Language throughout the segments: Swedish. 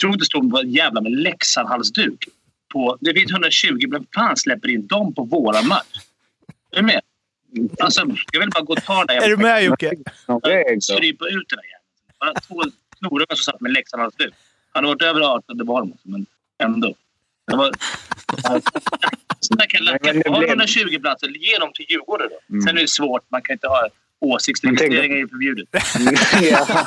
tror det står vad jävla med Leksand-halsduk. På, det finns 120, men fan släpper in dem på våran match? Är du med? Alltså, jag vill bara gå och ta det. Är du med Jocke? Strypa ut den där jäveln. Två snorungar som satt med Leksand-halsduk. Han har varit över 18 till Borgmål, men ändå. Det var... Sådana kan lacka på. Har 120 platser, ge dem till Djurgården då. Mm. Sen är det svårt. Man kan inte ha åsiktsregistrering är förbjudet. ja.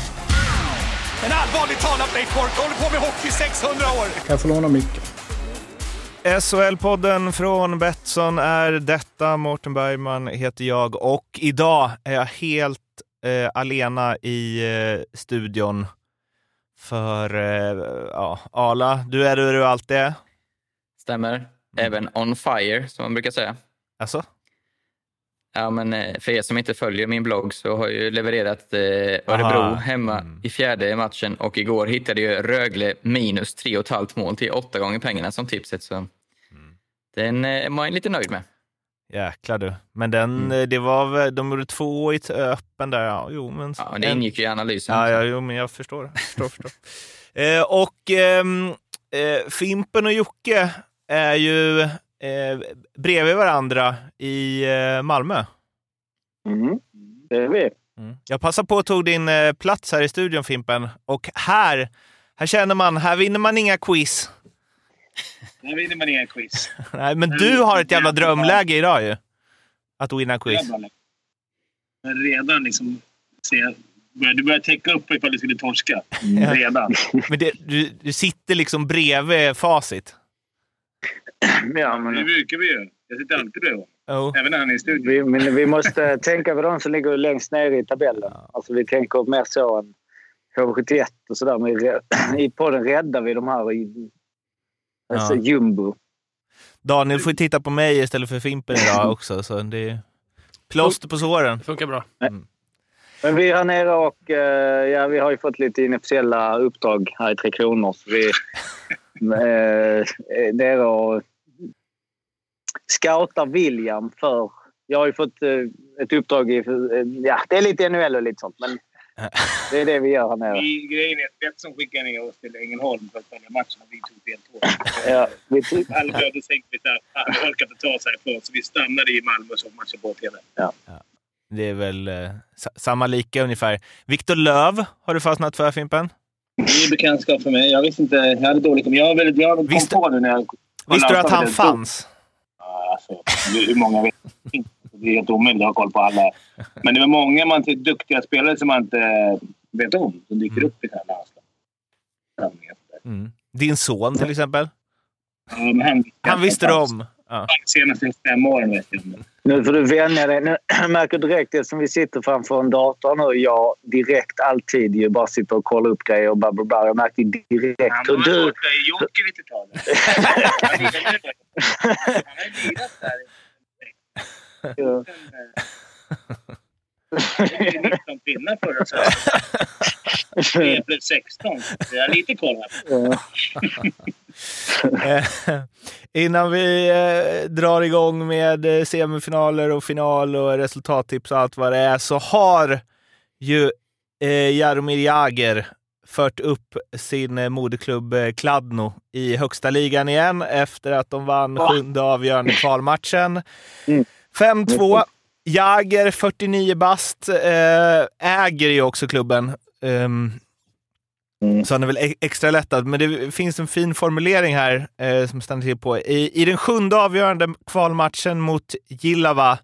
En allvarligt talad Blake Bork håller på med hockey i 600 år! Kan jag få låna micken? SHL-podden från Betsson är detta. Mårten Bergman heter jag och idag är jag helt eh, alena i eh, studion. För eh, ja, Ala, du är där du alltid är. Stämmer. Även on fire, som man brukar säga. Alltså? Ja, men eh, för er som inte följer min blogg så har jag ju levererat eh, Örebro Aha. hemma Mm. i fjärde matchen och igår hittade jag Rögle minus tre och ett halvt mål till åtta gånger pengarna som tipset. Så Mm. den eh, var jag lite nöjd med. Jäklar du. Men den, Mm. eh, det var väl, de gjorde två i öppen där. Ja, jo, men, Ja, men det ingick ju i analysen. Ja, ja, jo, men jag förstår. Förstår, förstår. Eh, och ehm, eh, Fimpen och Jocke är ju eh, bredvid varandra i eh, Malmö. Mm. Det är vi. Mm. Jag passar på att tog din eh, plats här i studion Fimpen. Och här, här känner man, här vinner man inga quiz. Här vinner man inga quiz. Nej, men du har ett jävla drömläge idag ju. Att vinna quiz. Men redan liksom... Se, börjar- du börjar täcka upp ifall du skulle torska. Redan. Men det, du, du sitter liksom bredvid facit. Ja, Det men, brukar vi ju. Jag sitter alltid bredvid honom. Oh. Även när han är i studion. vi, men vi måste tänka på de som ligger längst ner i tabellen. Alltså, vi tänker mer så än HV71 och sådär. Men i podden räddar vi de här i alltså, Ja. jumbo. Daniel får ju titta på mig istället för Fimpen idag också. Så det är plåster på såren. Det funkar bra. Men vi är här nere och eh, ja, vi har ju fått lite inofficiella uppdrag här i Tre Kronor. Så vi eh, är nere och scoutar William för... Jag har ju fått eh, ett uppdrag i... eh, ja, det är lite NHL och lite sånt, men det är det vi gör här nere. Vi, grejen är att Betsson skickade ner oss till Ängelholm för att följa matchen och vi tog fel tåg. Ja, vi tog- Alla hade tänkt lite att han orkar inte ta sig härifrån så vi stannade i Malmö och såg matchen på TV. Det är väl eh, sa- samma lika ungefär. Viktor Löv har du fastnat för Fimpen? Det är bekantskap för mig. Jag visste inte. Jag hade dålig koll. Jag. Jag kom Visste- på nu när jag... Visste du att han fanns? Ja, alltså, hur många vet inte. Det är helt omöjligt att ha koll på alla. Men det var många man till duktiga spelare som man inte vet om som dyker upp i det här landslaget. Mm. Din son till exempel? Ja, han, Han visste det om. Ja. Senaste fem åren vet jag om. Nu får du vänja dig. Nu jag märker direkt det som vi sitter framför en dator nu. Jag direkt alltid ju bara sitter och kollar upp grejer och bla bla bla. Jag märkte direkt Han hur du... borta i tag. Han har ju lirat där. Ja. Det är 19 pinnar förra säsongen. Det blev 16. Så jag har lite koll här. Eh, Innan vi eh, drar igång med eh, semifinaler och final och resultattips och allt vad det är så har ju Jaromir Jagr fört upp sin moderklubb Kladno i högsta ligan igen efter att de vann sjunde avgörande kvalmatchen. Mm. 5-2. Jagr, 49 bast, eh, äger ju också klubben. Ehm, Mm. så han är väl extra lättad. Men det finns en fin formulering här eh, som stannar till på. I, I den sjunde avgörande kvalmatchen mot Gillava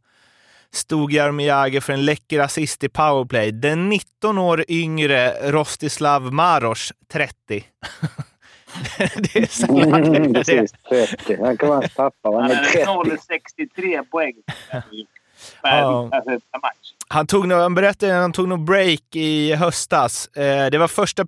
stod Jaromir Jagr för en läcker assist i powerplay. Den 19 år yngre Rostislav Maros, 30. det är så Mm, precis. 30. Han kan vara hans pappa. Han är 30. 0,63 poäng. Ja. Han, tog nog, han berättade han tog nog break i höstas. Eh, det var första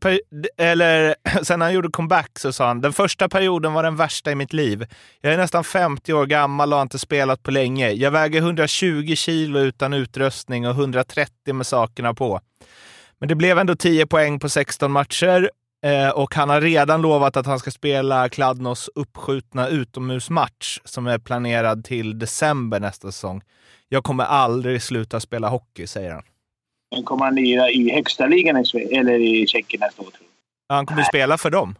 eller sen han gjorde comeback så sa han den första perioden var den värsta i mitt liv. Jag är nästan 50 år gammal och har inte spelat på länge. Jag väger 120 kilo utan utrustning och 130 med sakerna på. Men det blev ändå 10 poäng på 16 matcher eh, och han har redan lovat att han ska spela Kladnos uppskjutna utomhusmatch som är planerad till december nästa säsong. Jag kommer aldrig sluta spela hockey, säger han. Men kommer han lira i högsta ligan i Sverige, eller i Tjeckien nästa år? Tror du? Han kommer spela för dem.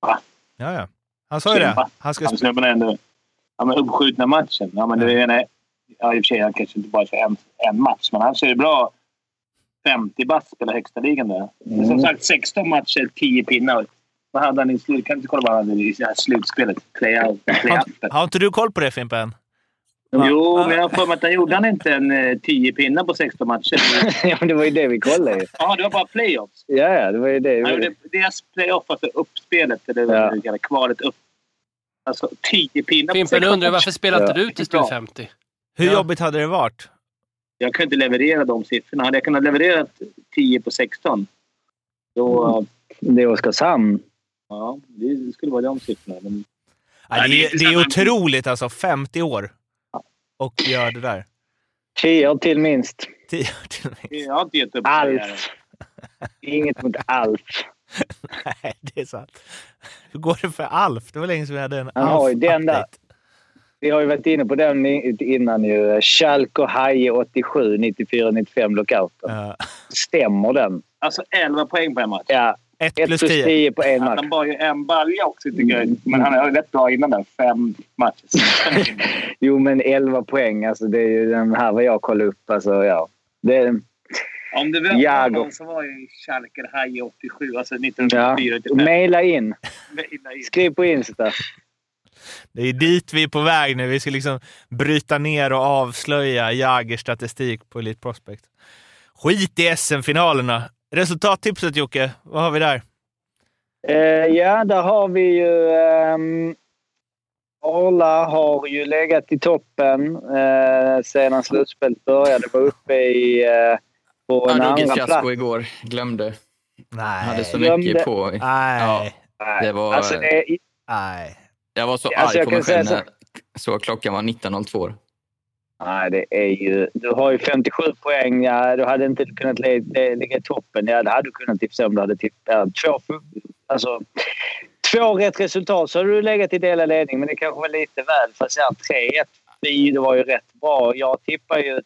Va? Ja, ja. Han sa ju det. Han ska Han spela. ändå... Ja, men uppskjutna matchen. Ja, men det är en, ja, i och för sig, han kanske inte bara för en, en match, men han ser bra 50 bast spela högsta ligan där. Men Som sagt, 16 matcher, 10 pinnar. Vad hade han i slut? Kan inte kolla vad han hade i slutspelet? Playout. Har, playouten. har inte du koll på det, Fimpen? Jo, men jag har för mig att han gjorde han inte en eh, 10 pinnar på 16 matcher. ja, men det var ju det vi kollade ju. Ja, det var bara playoffs. Ja, ja, det var ju det. Han gjorde deras playoff, alltså uppspelet, eller Ja. vad det kallas, kvalet upp. Alltså 10 pinnar på Fimpen 16 undrar varför spelar inte Ja. du till Stug 50? Hur Ja. jobbigt hade det varit? Jag kunde inte leverera de siffrorna. Hade jag kunnat leverera 10 på 16, då... Det är Oskarshamn. Ja, det skulle vara de siffrorna. Men Ja, det, är det är otroligt alltså. 50 år. Och gör det där. Tio år till minst. 10 år till med. jag har inte. Alf. Inget mot Alf. Nej, det är sant. Hur går det för Alf? Det var länge sedan vi hade en Han har ju den där. Alf-update. Vi har ju varit inne på den innan ju. Schalke och Haje 87, 94-95 lockouten. Ja. Stämmer den? Alltså 11 poäng på en match. Ja. 1 1 plus plus 10. 10 på en match. Han bar ju en balja också tycker jag. Men han har rätt bra innan där. Fem matcher. 16 pinnar. Jo, men 11 poäng. Alltså, det är ju den här vad jag kollade upp. Alltså, ja. Det, Om det var Jago. någon som var i Schalke Haje 87, alltså ja. 1984-85. Maila in. In. Skriv på Insta. Det är dit vi är på väg nu. Vi ska liksom bryta ner och avslöja Jagers statistik på Elite Prospect. Skit i SM-finalerna. Resultattipset Jocke, vad har vi där? Eh, ja, där har vi ju... ehm, Arla har ju legat i toppen eh, sedan slutspelet började. Var uppe i, eh, på en Han drog ett andra fiasko plats. igår. Glömde. Nej. Hade så Glömde. mycket på. Nej. Ja, det var... Alltså, det, Nej. Jag var så Alltså, arg jag på mig själv när så klockan var 19.02 nej, det är ju... Du har ju 57 poäng. Ja, du hade inte kunnat ligga i toppen. Ja, det hade du kunnat tipsa om du hade tippat. Två, alltså, två rätt resultat så hade du legat i delad ledning. Men det kanske var lite väl. Fast ja, 3-1 det var ju rätt bra. Jag tippar ju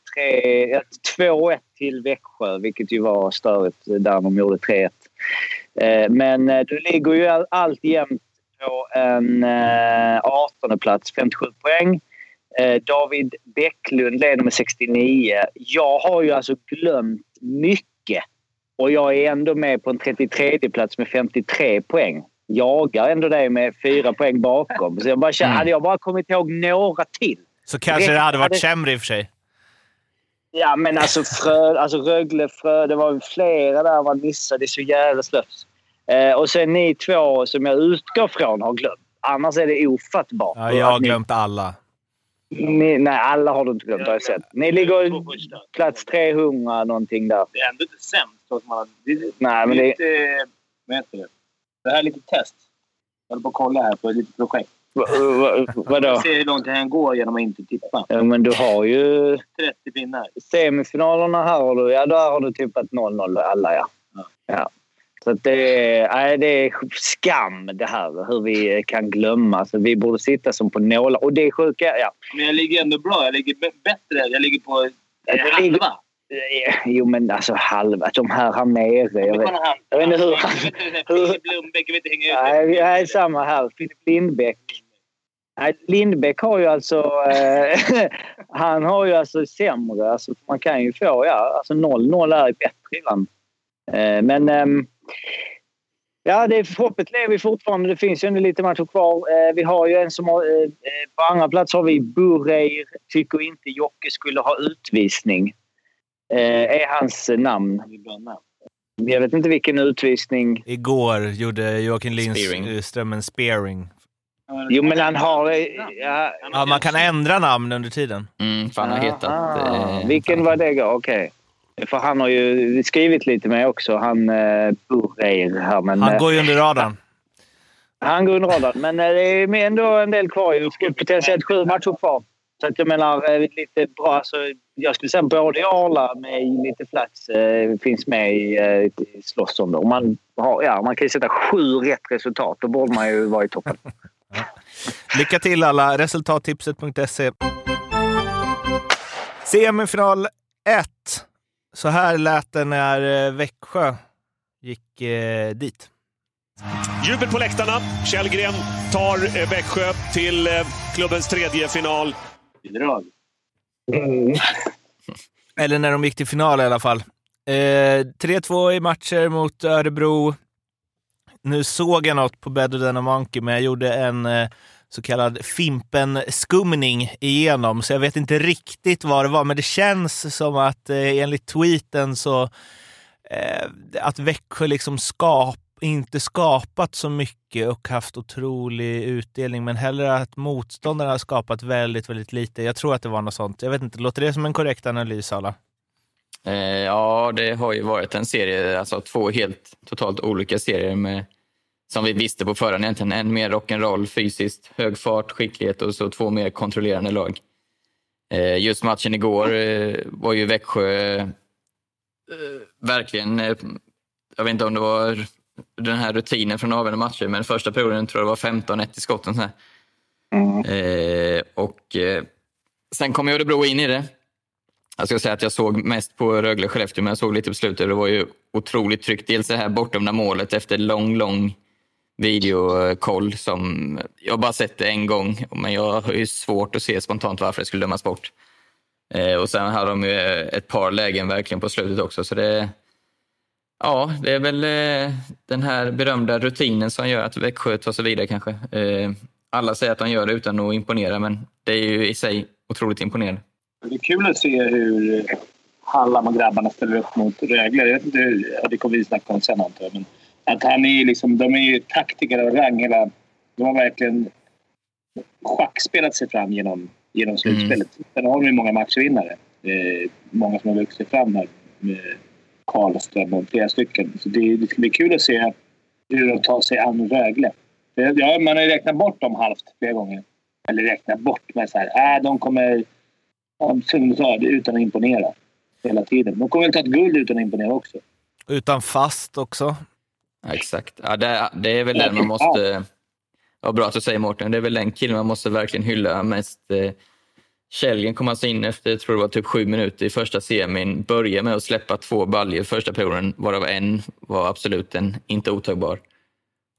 2-1 till Växjö, vilket ju var störigt där de gjorde 3-1. Eh, Men eh, du ligger ju alltjämt på en eh, 18 plats, 57 poäng. Eh, David Bäcklund leder med 69. Jag har ju alltså glömt mycket och jag är ändå med på en 33 plats med 53 poäng. Jagar ändå dig med fyra poäng bakom. Så jag bara, känner, Mm. Hade jag bara kommit ihåg några till Så kanske det hade varit hade- sämre i och för sig. Ja, men alltså, Frö, alltså Rögle, Frö, det var flera där man missade. Det är så jävla slös. Eh, och sen ni två som jag utgår från har glömt. Annars är det ofattbart. Ja, jag har glömt alla. Ni, nej, alla har du inte glömt har jag sett. Ni ligger plats 300 någonting där. Det är ändå inte sämst. att man- Det, det, Nej, men det är det, lite... Vad heter det? Det här är lite test. Jag håller på att kolla här på ett litet projekt. va, va, vadå? Se hur långt det här går genom att inte tippa. Ja, men du har ju 30 pinnar. semifinalerna här har du, ja, där har du tippat 0-0 alla ja. Ja. ja. Så det, är, nej, det är skam det här hur vi kan glömma. Så vi borde sitta som på nålar. Och det är sjuka, ja. Men jag ligger ändå bra. Jag ligger bättre. Jag ligger på Ja, det ligger- halva. Eh, Jo men alltså halva, de här här nere. Jag vet, han. jag vet inte hur- Jag hur- Filip Blombeck, jag vet inte hänga ut. nej, samma här. Filip Lindbäck. Nej, Lindbäck har ju alltså... Eh, han har ju alltså sämre. Alltså, man kan ju få... Ja, alltså 0-0 är bättre ibland. Eh, men... ja, det är, hoppet lever fortfarande. Det finns ju ändå lite matcher kvar. Eh, vi har ju en som har... Eh, eh, på andra plats har vi Burreir. Tycker inte Jocke skulle ha utvisning. Eh, är hans namn. Det är bra namn. Jag vet inte vilken utvisning. Igår gjorde Joakim. Lindström en spearing. Jo, men han har... Ja, Ja, man kan ändra namn under tiden. Mm, för han har hetat... Eh, Vilken var det? Okej. För han har ju skrivit lite med också, han eh, Burreir här. Men, Han eh, går ju under radarn. han går under radarn. Men eh, det är ändå en del kvar. ju. Potentiellt sju matcher kvar. Så att jag menar, eh, lite bra. Alltså, jag skulle säga både Arla med lite plats eh, finns med i, eh, i slåss om det. Man, har, ja, man kan ju sätta sju rätt resultat. Då borde man ju vara i toppen. Lycka till alla! Resultattipset.se. Semifinal 1. Så här lät det när eh, Växjö gick eh, dit. Jubel på läktarna. Källgren tar eh, Växjö till eh, klubbens tredje final. Bidrag. Eller när de gick till final i alla fall. Eh, 3-2 i matcher mot Örebro. Nu såg jag något på Better than a Monkey, men jag gjorde en eh, så kallad Fimpen-skumning igenom, så jag vet inte riktigt vad det var, men det känns som att eh, enligt tweeten så eh, att Växjö liksom skap, inte skapat så mycket och haft otrolig utdelning, men hellre att motståndarna har skapat väldigt, väldigt lite. Jag tror att det var något sånt. Jag vet inte, låter det som en korrekt analys, alla? Eh, ja, det har ju varit en serie, alltså två helt totalt olika serier med, som vi visste på förhand egentligen. En mer rock'n'roll fysiskt, hög fart, skicklighet och så två mer kontrollerande lag. Eh, just matchen igår eh, var ju Växjö eh, verkligen, jag vet inte om det var den här rutinen från avgörande matcher, men första perioden tror jag det var 15-1 i skotten. Så här. Eh, och eh, sen kom Örebro in i det. Jag ska säga att jag såg mest på Rögle-Skellefteå, men jag såg lite på slutet. Det var ju otroligt tryggt. Dels det här bortom målet efter lång, lång videokoll som jag har bara sett det en gång, men jag har ju svårt att se spontant varför det skulle dömas bort. Eh, och sen hade de ju eh, ett par lägen verkligen på slutet också, så det Ja, det är väl eh, den här berömda rutinen som gör att Växjö tar sig vidare kanske. Eh, alla säger att de gör det utan att imponera, men det är ju i sig otroligt imponerande. Det är kul att se hur eh, Hallam och grabbarna ställer upp mot Rögle. Det kommer vi snacka om sen antar jag. Men att han är liksom, de är ju taktiker av rang. Hela, de har verkligen schackspelat sig fram genom, genom slutspelet. Sen har de ju många matchvinnare. Eh, många som har vuxit fram här. Med Karlström och flera stycken. Så det, det ska bli kul att se hur de tar sig an Rögle. Det- Ja, man har ju räknat bort dem halvt flera gånger. Eller räknat bort, men så här, äh, de kommer som du sa, utan att imponera. Hela tiden. De kommer väl ta ett guld utan att imponera också. Utan fast också. Exakt. Ja, det, det är väl den man måste... Ja, bra att du säger Mårten. Det är väl den killen man måste verkligen hylla mest. Eh, Källgren kom alltså in efter, jag tror det var typ sju minuter i första semin. Började med att släppa två baljor första perioden, varav en var absolut en inte otagbar.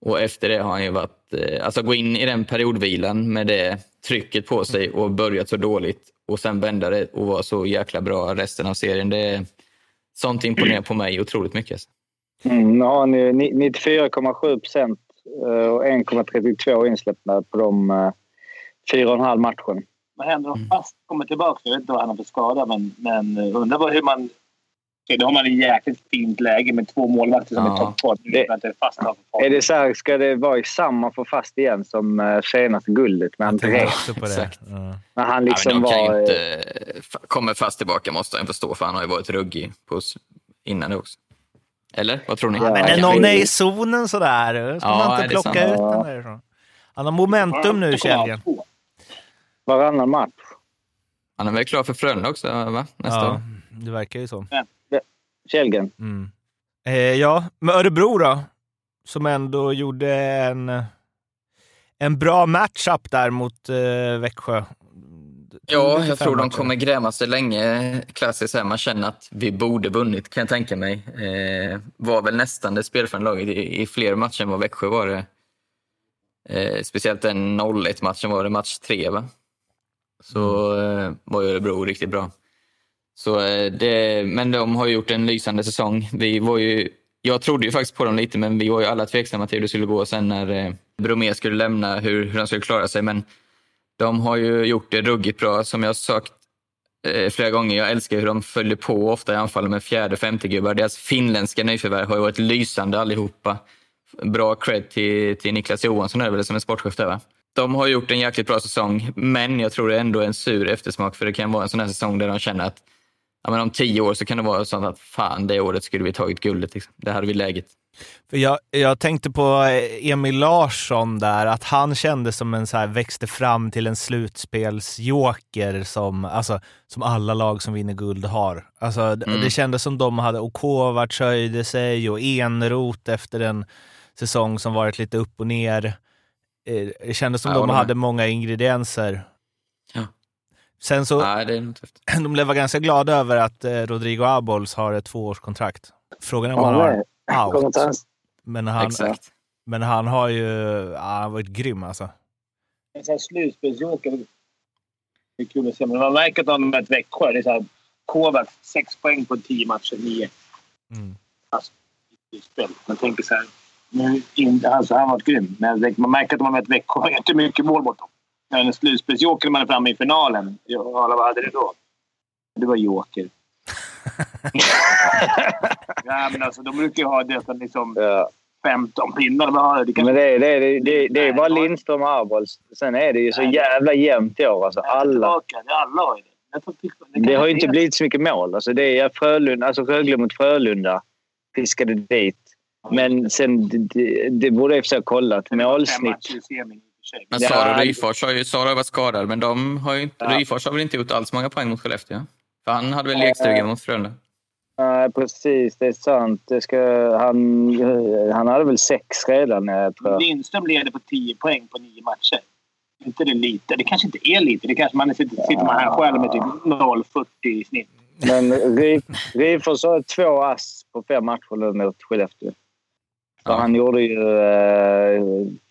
Och efter det har han ju varit... Eh, alltså gå in i den periodvilan med det trycket på sig och börjat så dåligt och sen vända det och vara så jäkla bra resten av serien. Det, sånt imponerar på mig otroligt mycket. Mm, nu har ni ni- 94,7 procent eh, och 1,32 insläppta på de eh, fyra och en halv matchen. Vad händer om Fast kommer tillbaka? Jag vet inte vad han har för skada, men, men eh, undrar hur man... Då har man ett jäkligt fint läge med två målvakter som Ja. är toppform. Är det så här, ska det vara i samma för fast igen som senaste guldet med André? Exakt. Ja. När han Ja, liksom men de kan var... inte, kommer fast tillbaka måste han förstå, för han har ju varit ruggig på, s- innan det också. Eller? Vad tror ni? Ja, Men någon bli- är i zonen sådär, ska Ja, man inte plocka sant? ut den därifrån. Han har momentum nu, Källgren. Varannan match. Han är väl klar för Frölunda också, va? Nästa Ja, år. det verkar ju så. Källgren. Mm. Eh, ja, men Örebro då? Som ändå gjorde en, en bra matchup där mot eh, Växjö. Ja, jag tror de kommer gräma sig länge. Klassiskt här, man känner att vi borde vunnit, kan jag tänka mig. Eh, var väl nästan det spelförande laget i, i fler matcher än vad Växjö var det. Eh, speciellt den 0-1-matchen var det, match tre va? Så eh, var ju Örebro riktigt bra. Så, eh, det, men de har ju gjort en lysande säsong. Vi var ju, jag trodde ju faktiskt på dem lite, men vi var ju alla tveksamma till hur det skulle gå sen när eh, Bromé skulle lämna, hur, hur de skulle klara sig. Men de har ju gjort det ruggigt bra, som jag har sagt eh, flera gånger. Jag älskar hur de följer på ofta i anfallen med fjärde femte gubbar. Deras finländska nyförvärv har ju varit lysande allihopa. bra cred till, till Niklas Johansson är väl som är sportchef där va? De har gjort en jäkligt bra säsong, men jag tror det ändå är en sur eftersmak för det kan vara en sån här säsong där de känner att ja, men om tio år så kan det vara så att fan, det året skulle vi tagit guldet. Liksom. Det hade vi läget. För jag, jag tänkte på eh, Emil Larsson där, att han kändes som en så här, växte fram till en slutspelsjoker som, alltså, som alla lag som vinner guld har. Alltså, mm. Det kändes som de hade, och Kovacs höjde sig och Enrot efter en säsong som varit lite upp och ner. Eh, det kändes som ja, de hade många ingredienser. Sen så, Nej, det är de blev ganska glada över att eh, Rodrigo Abols har ett tvåårskontrakt. Frågan är om han har out. Men han, Exakt. men han har ju ja, han har varit grym alltså. En slutspelsjoker. Det är kul att se. Men man märker att han har mött Växjö. Det är så här, Kovacs, sex poäng på tio matcher, nio. Mm. Alltså, slutspel. Man tänker så här. Nu, in, alltså, han har varit grym. Men man märker att de har mött Växjö. Det är inte mycket mål mot dem. En slutspelsjoker man är framme i finalen. Ja, vad hade det då? Det var joker. ja, men alltså, de brukar ju ha nästan liksom Ja. 15 pinnar. Men det kan... Men det, är- det, det, är- det är bara Lindström och Arbols. Sen är det ju så jävla jämnt i år. Alltså, alla. Det alla har ju det. Det har inte blivit så mycket mål. Alltså, det är Frölunda, alltså Rögle mot Frölunda fiskade dit. Men sen, det, det, det borde jag i och för sig ha kollat. Målsnitt. Och. Men Ja, Sara det- Ryfors har ju Sara varit skadad, men de har ju inte, Ja. Ryfors har väl inte gjort alls många poäng mot Skellefteå? För han hade väl lekstuga mot Frölunda? Nej, precis. Det är sant. Det ska, han, han hade väl sex redan, jag tror. Lindström leder på 10 poäng på nio matcher. Är inte det lite? Det kanske inte är lite. Det kanske man sitter, sitter man här själv med typ 0,40 i snitt. Men Ry- Ryfors har två ass på fem matcher nu mot Skellefteå. Ja. Han gjorde ju eh,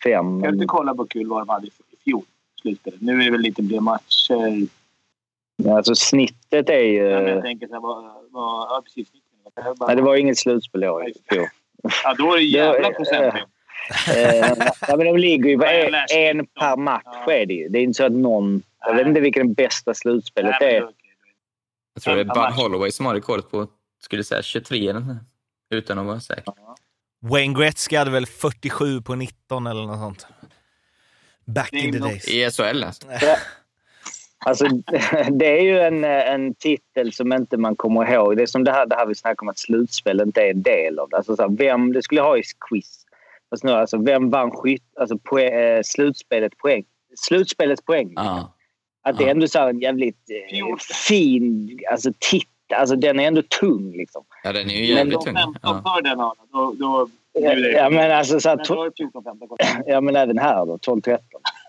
fem. Jag kan inte kolla på kul vad de hade i fjol. Slutspelet. Nu är det väl lite fler matcher. Alltså snittet är ju... Ja, jag tänker så här, vad, vad, ja, precis. Nej, det var inget slutspel i år. Ja, då är det jävla procent. Eh, ja, men de ligger ju på Ja, en, en per match. Ja. Är det, ju. det är inte så att någon... Jag vet inte vilket det bästa slutspelet Nej, är. Jag tror det är Ja, Bud. Holloway som har rekordet på skulle säga 23 eller nåt sånt. utan att vara säker. Wayne Gretzky hade väl 47 på 19 eller något sånt. Back in the days. I SHL alltså. Alltså, det är ju en, en titel som inte man kommer ihåg. Det är som det här, det här vi snackade om att slutspel inte är en del av det. Alltså, så här, vem, det skulle jag ha i quiz. Fast nu, alltså, vem vann skytt, alltså, poäng, eh, slutspelet poäng? Slutspelets poäng. Ja. Att det är ändå så här en jävligt eh, fin alltså, titel. Alltså, den är ändå tung. Liksom. Ja, den är ju Men jävligt De tung. 15 Ja. för den Arne. Då, då, Ja, ja, men alltså så här, Men to- då är det 14-15 ja, men även här då, 12-13.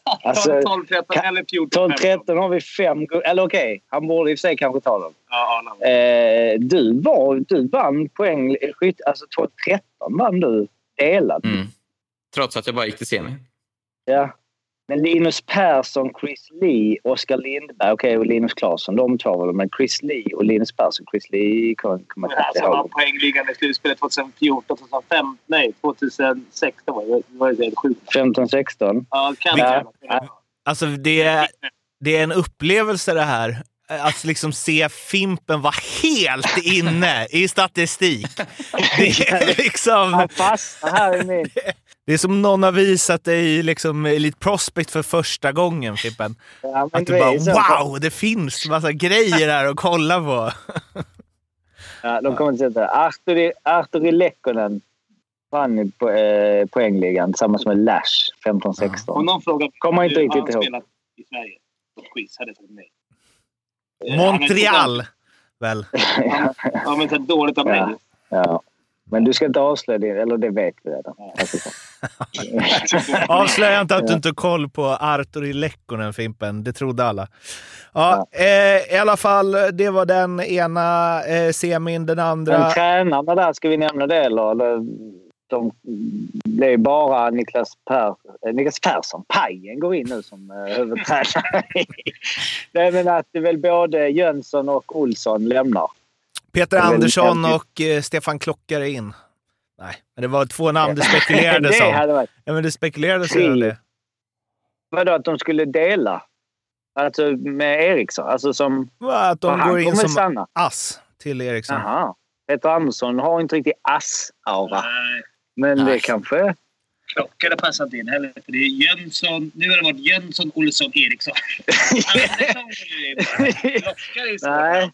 Alltså, 12-13 kan- eller 14-15. 12-13 har vi fem. Eller okej, han borde i och för sig kanske ta dem. Ja. Eh, du, var, du vann poäng... Alltså 12-13 vann du delad. Mm. Trots att jag bara gick till semi. Ja. Men Linus Persson, Chris Lee, Oskar Lindberg, okej och Linus Klarsson, de två väl. Men Chris Lee och Linus Persson, Chris Lee kommer Det jag inte ihåg. poängliggande i slutspelet 2014, 2005, nej 2016 var det. Det var helt sjukt. 15-16. Ja, kan Ja. Alltså det är, det är en upplevelse det här. Att liksom se Fimpen vara helt inne i statistik. Det är liksom... Han fastnar här i min... Det är som någon har visat dig liksom Elite Prospect för första gången, Fimpen. Ja, men Att du bara så. wow, det finns massa grejer här att kolla på. Ja, de kommer inte sätta Arturi, Arturi Lekkonen vann i po eh, poängligan tillsammans med Lash 15-16. Om någon frågar Kommer inte riktigt ihåg. spelat i Sverige på quiz hade jag sagt nej. Eh, Montreal, väl? Har inte sett dåligt av mig. Ja. Ja. Men du ska inte avslöja det, eller det vet vi redan. Alltså, Avslöja inte att du inte har koll på Arturi Lekkonen, Fimpen. Det trodde alla. Ja, eh, I alla fall, det var den ena eh, semin. Den andra... Men tränarna där, ska vi nämna det eller? de, det är bara Niklas, per, eh, Niklas Persson, Pajen, går in nu som eh, huvudtränare. Nej, men att det är väl både Jönsson och Olsson lämnar. Peter Andersson och eh, Stefan Klockare in. Nej, men det var två namn det spekulerades det om. hade varit... Ja, men det spekulerades om det. Vadå, att de skulle dela? Alltså med Eriksson? Alltså som... Va, Att de han går in kommer som stanna. ass till Eriksson. Jaha. Peter Andersson har inte riktigt ass-aura. Men Nej. det kanske... Klockan passar inte in heller. För det är Jönsson. Nu har det varit Jönsson, Olsson, Eriksson. Klockan är så. Nej.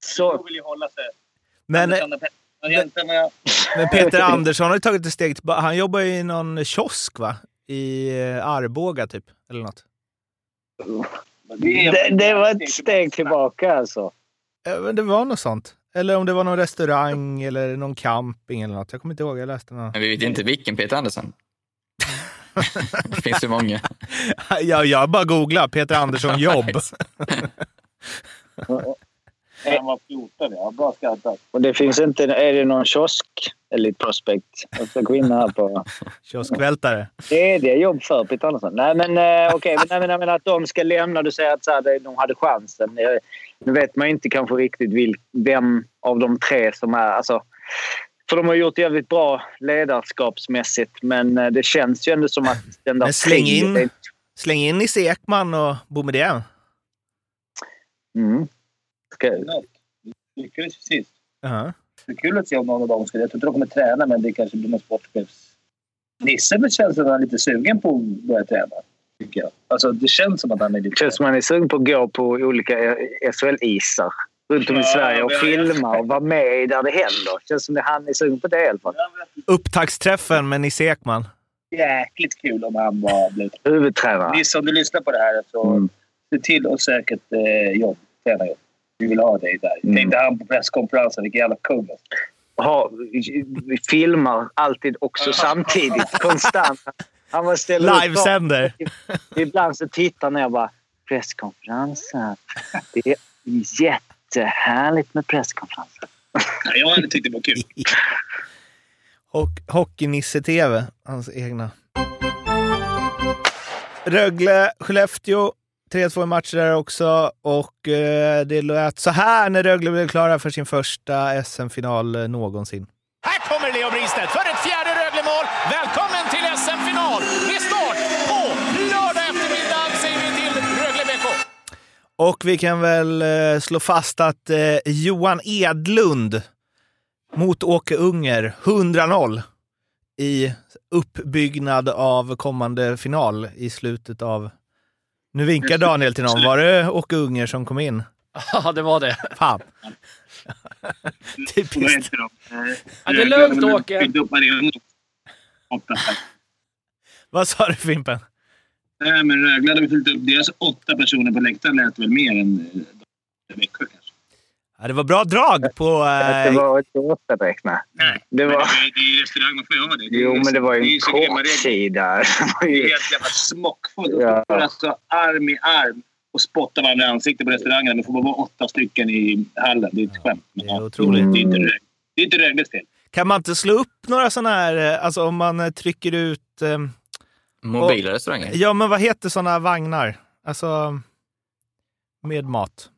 Så Så, vill ju hålla sig. Men, Men Peter Andersson har ju tagit ett steg tillbaka. Han jobbar ju i någon kiosk, va? I eh, Arboga, typ. Eller något. det, det var ett steg tillbaka alltså. Ja, men det var något sånt. Eller om det var någon restaurang eller någon camping eller något. Jag kommer inte ihåg. Jag läste något. Men vi vet inte vilken Peter Andersson. det finns ju många. Ja, jag bara googlar Peter Andersson jobb. När han var 14. Jag har bara skrattat. Och det finns inte... Är det någon kiosk? Elite Prospect. Jag ska gå in här på... Kioskvältare. Det är det jobb för Peter Andersson. Nej, men eh, okej. men, nej, men, menar att de ska lämna. Du säger att så här, det- de hade chansen. Eh, Nu vet man inte kanske riktigt vil, vem av de tre som är... Alltså, för de har gjort jävligt bra ledarskapsmässigt, men eh, det känns ju ändå som att den där... Men släng in, släng in Nisse Ekman och Boumedienne. Mm. Ska, Lyckades ju sist. Ja. Det är kul att se om någon av dem ska... Jag tror inte de kommer träna, men det kanske blir någon sportchefs... Nisse men känns som att han är lite sugen på att börja träna. Tycker jag. Alltså, det känns som att han är lite... känns som man är sugen på att gå på olika SHL-isar runt om i Sverige och filma och vara med där det händer. känns som att han är sugen på det i alla fall. Upptaktsträffen med Nisse Ekman. Jäkligt kul om han var. Huvudtränare. Nisse, om du lyssnar på det här så Mm. se till och sök ett eh, jobb. Tränarjobb. Vi vill ha dig där. Mm. Tänkte han på presskonferensen. Vilken jävla kung. alltså. ha, filmar alltid också samtidigt, konstant. Han var ställer Livesänder. Ibland så tittar han och bara presskonferenser. Det är jättehärligt med presskonferenser. Ja, Jag hade tyckt det var kul. Och Hockeynisse-TV, hans egna. Rögle, Skellefteå. 3-2 i matcher där också. Och eh, det lät så här när Rögle blev klara för sin första SM-final eh, någonsin. Här kommer Leo Bristedt för ett fjärde Rögle-mål. Välkommen till SM-final med start på lördag eftermiddag säger vi till Rögle BK. Och vi kan väl eh, slå fast att eh, Johan Edlund mot Åke Unger, 100-0 i uppbyggnad av kommande final i slutet av... Nu vinkar Daniel till någon. Var det Åke Unger som kom in? Ja, det var det. Fan. Vad Typiskt. Eh, Ja, det är lugnt, Åke. Vad sa du Fimpen? Nej, men Rögle hade fyllt upp deras åtta personer på läktaren lät väl mer än eh, Växjö kanske. Ja, det var bra drag på... Det Eh, var inte åtta direkt, nej. Nej. Det var, det, är- det ju restaurang, man får ju ha det. det jo, men det var ju en grymma regler. kortsida. Det var Det är helt jävla smockfullt. Ja. Ja. Alltså arm i arm och spotta varandra i ansiktet på restaurangen. Det får bara vara åtta stycken i hallen. Det är ett skämt. Men, Det är otroligt. Det är inte det är inte Rögles fel. kan man inte slå upp några sådana här, eh, alltså om man eh, trycker ut... Eh, Mobila restauranger. ja, men vad heter sådana vagnar? Alltså, med mat.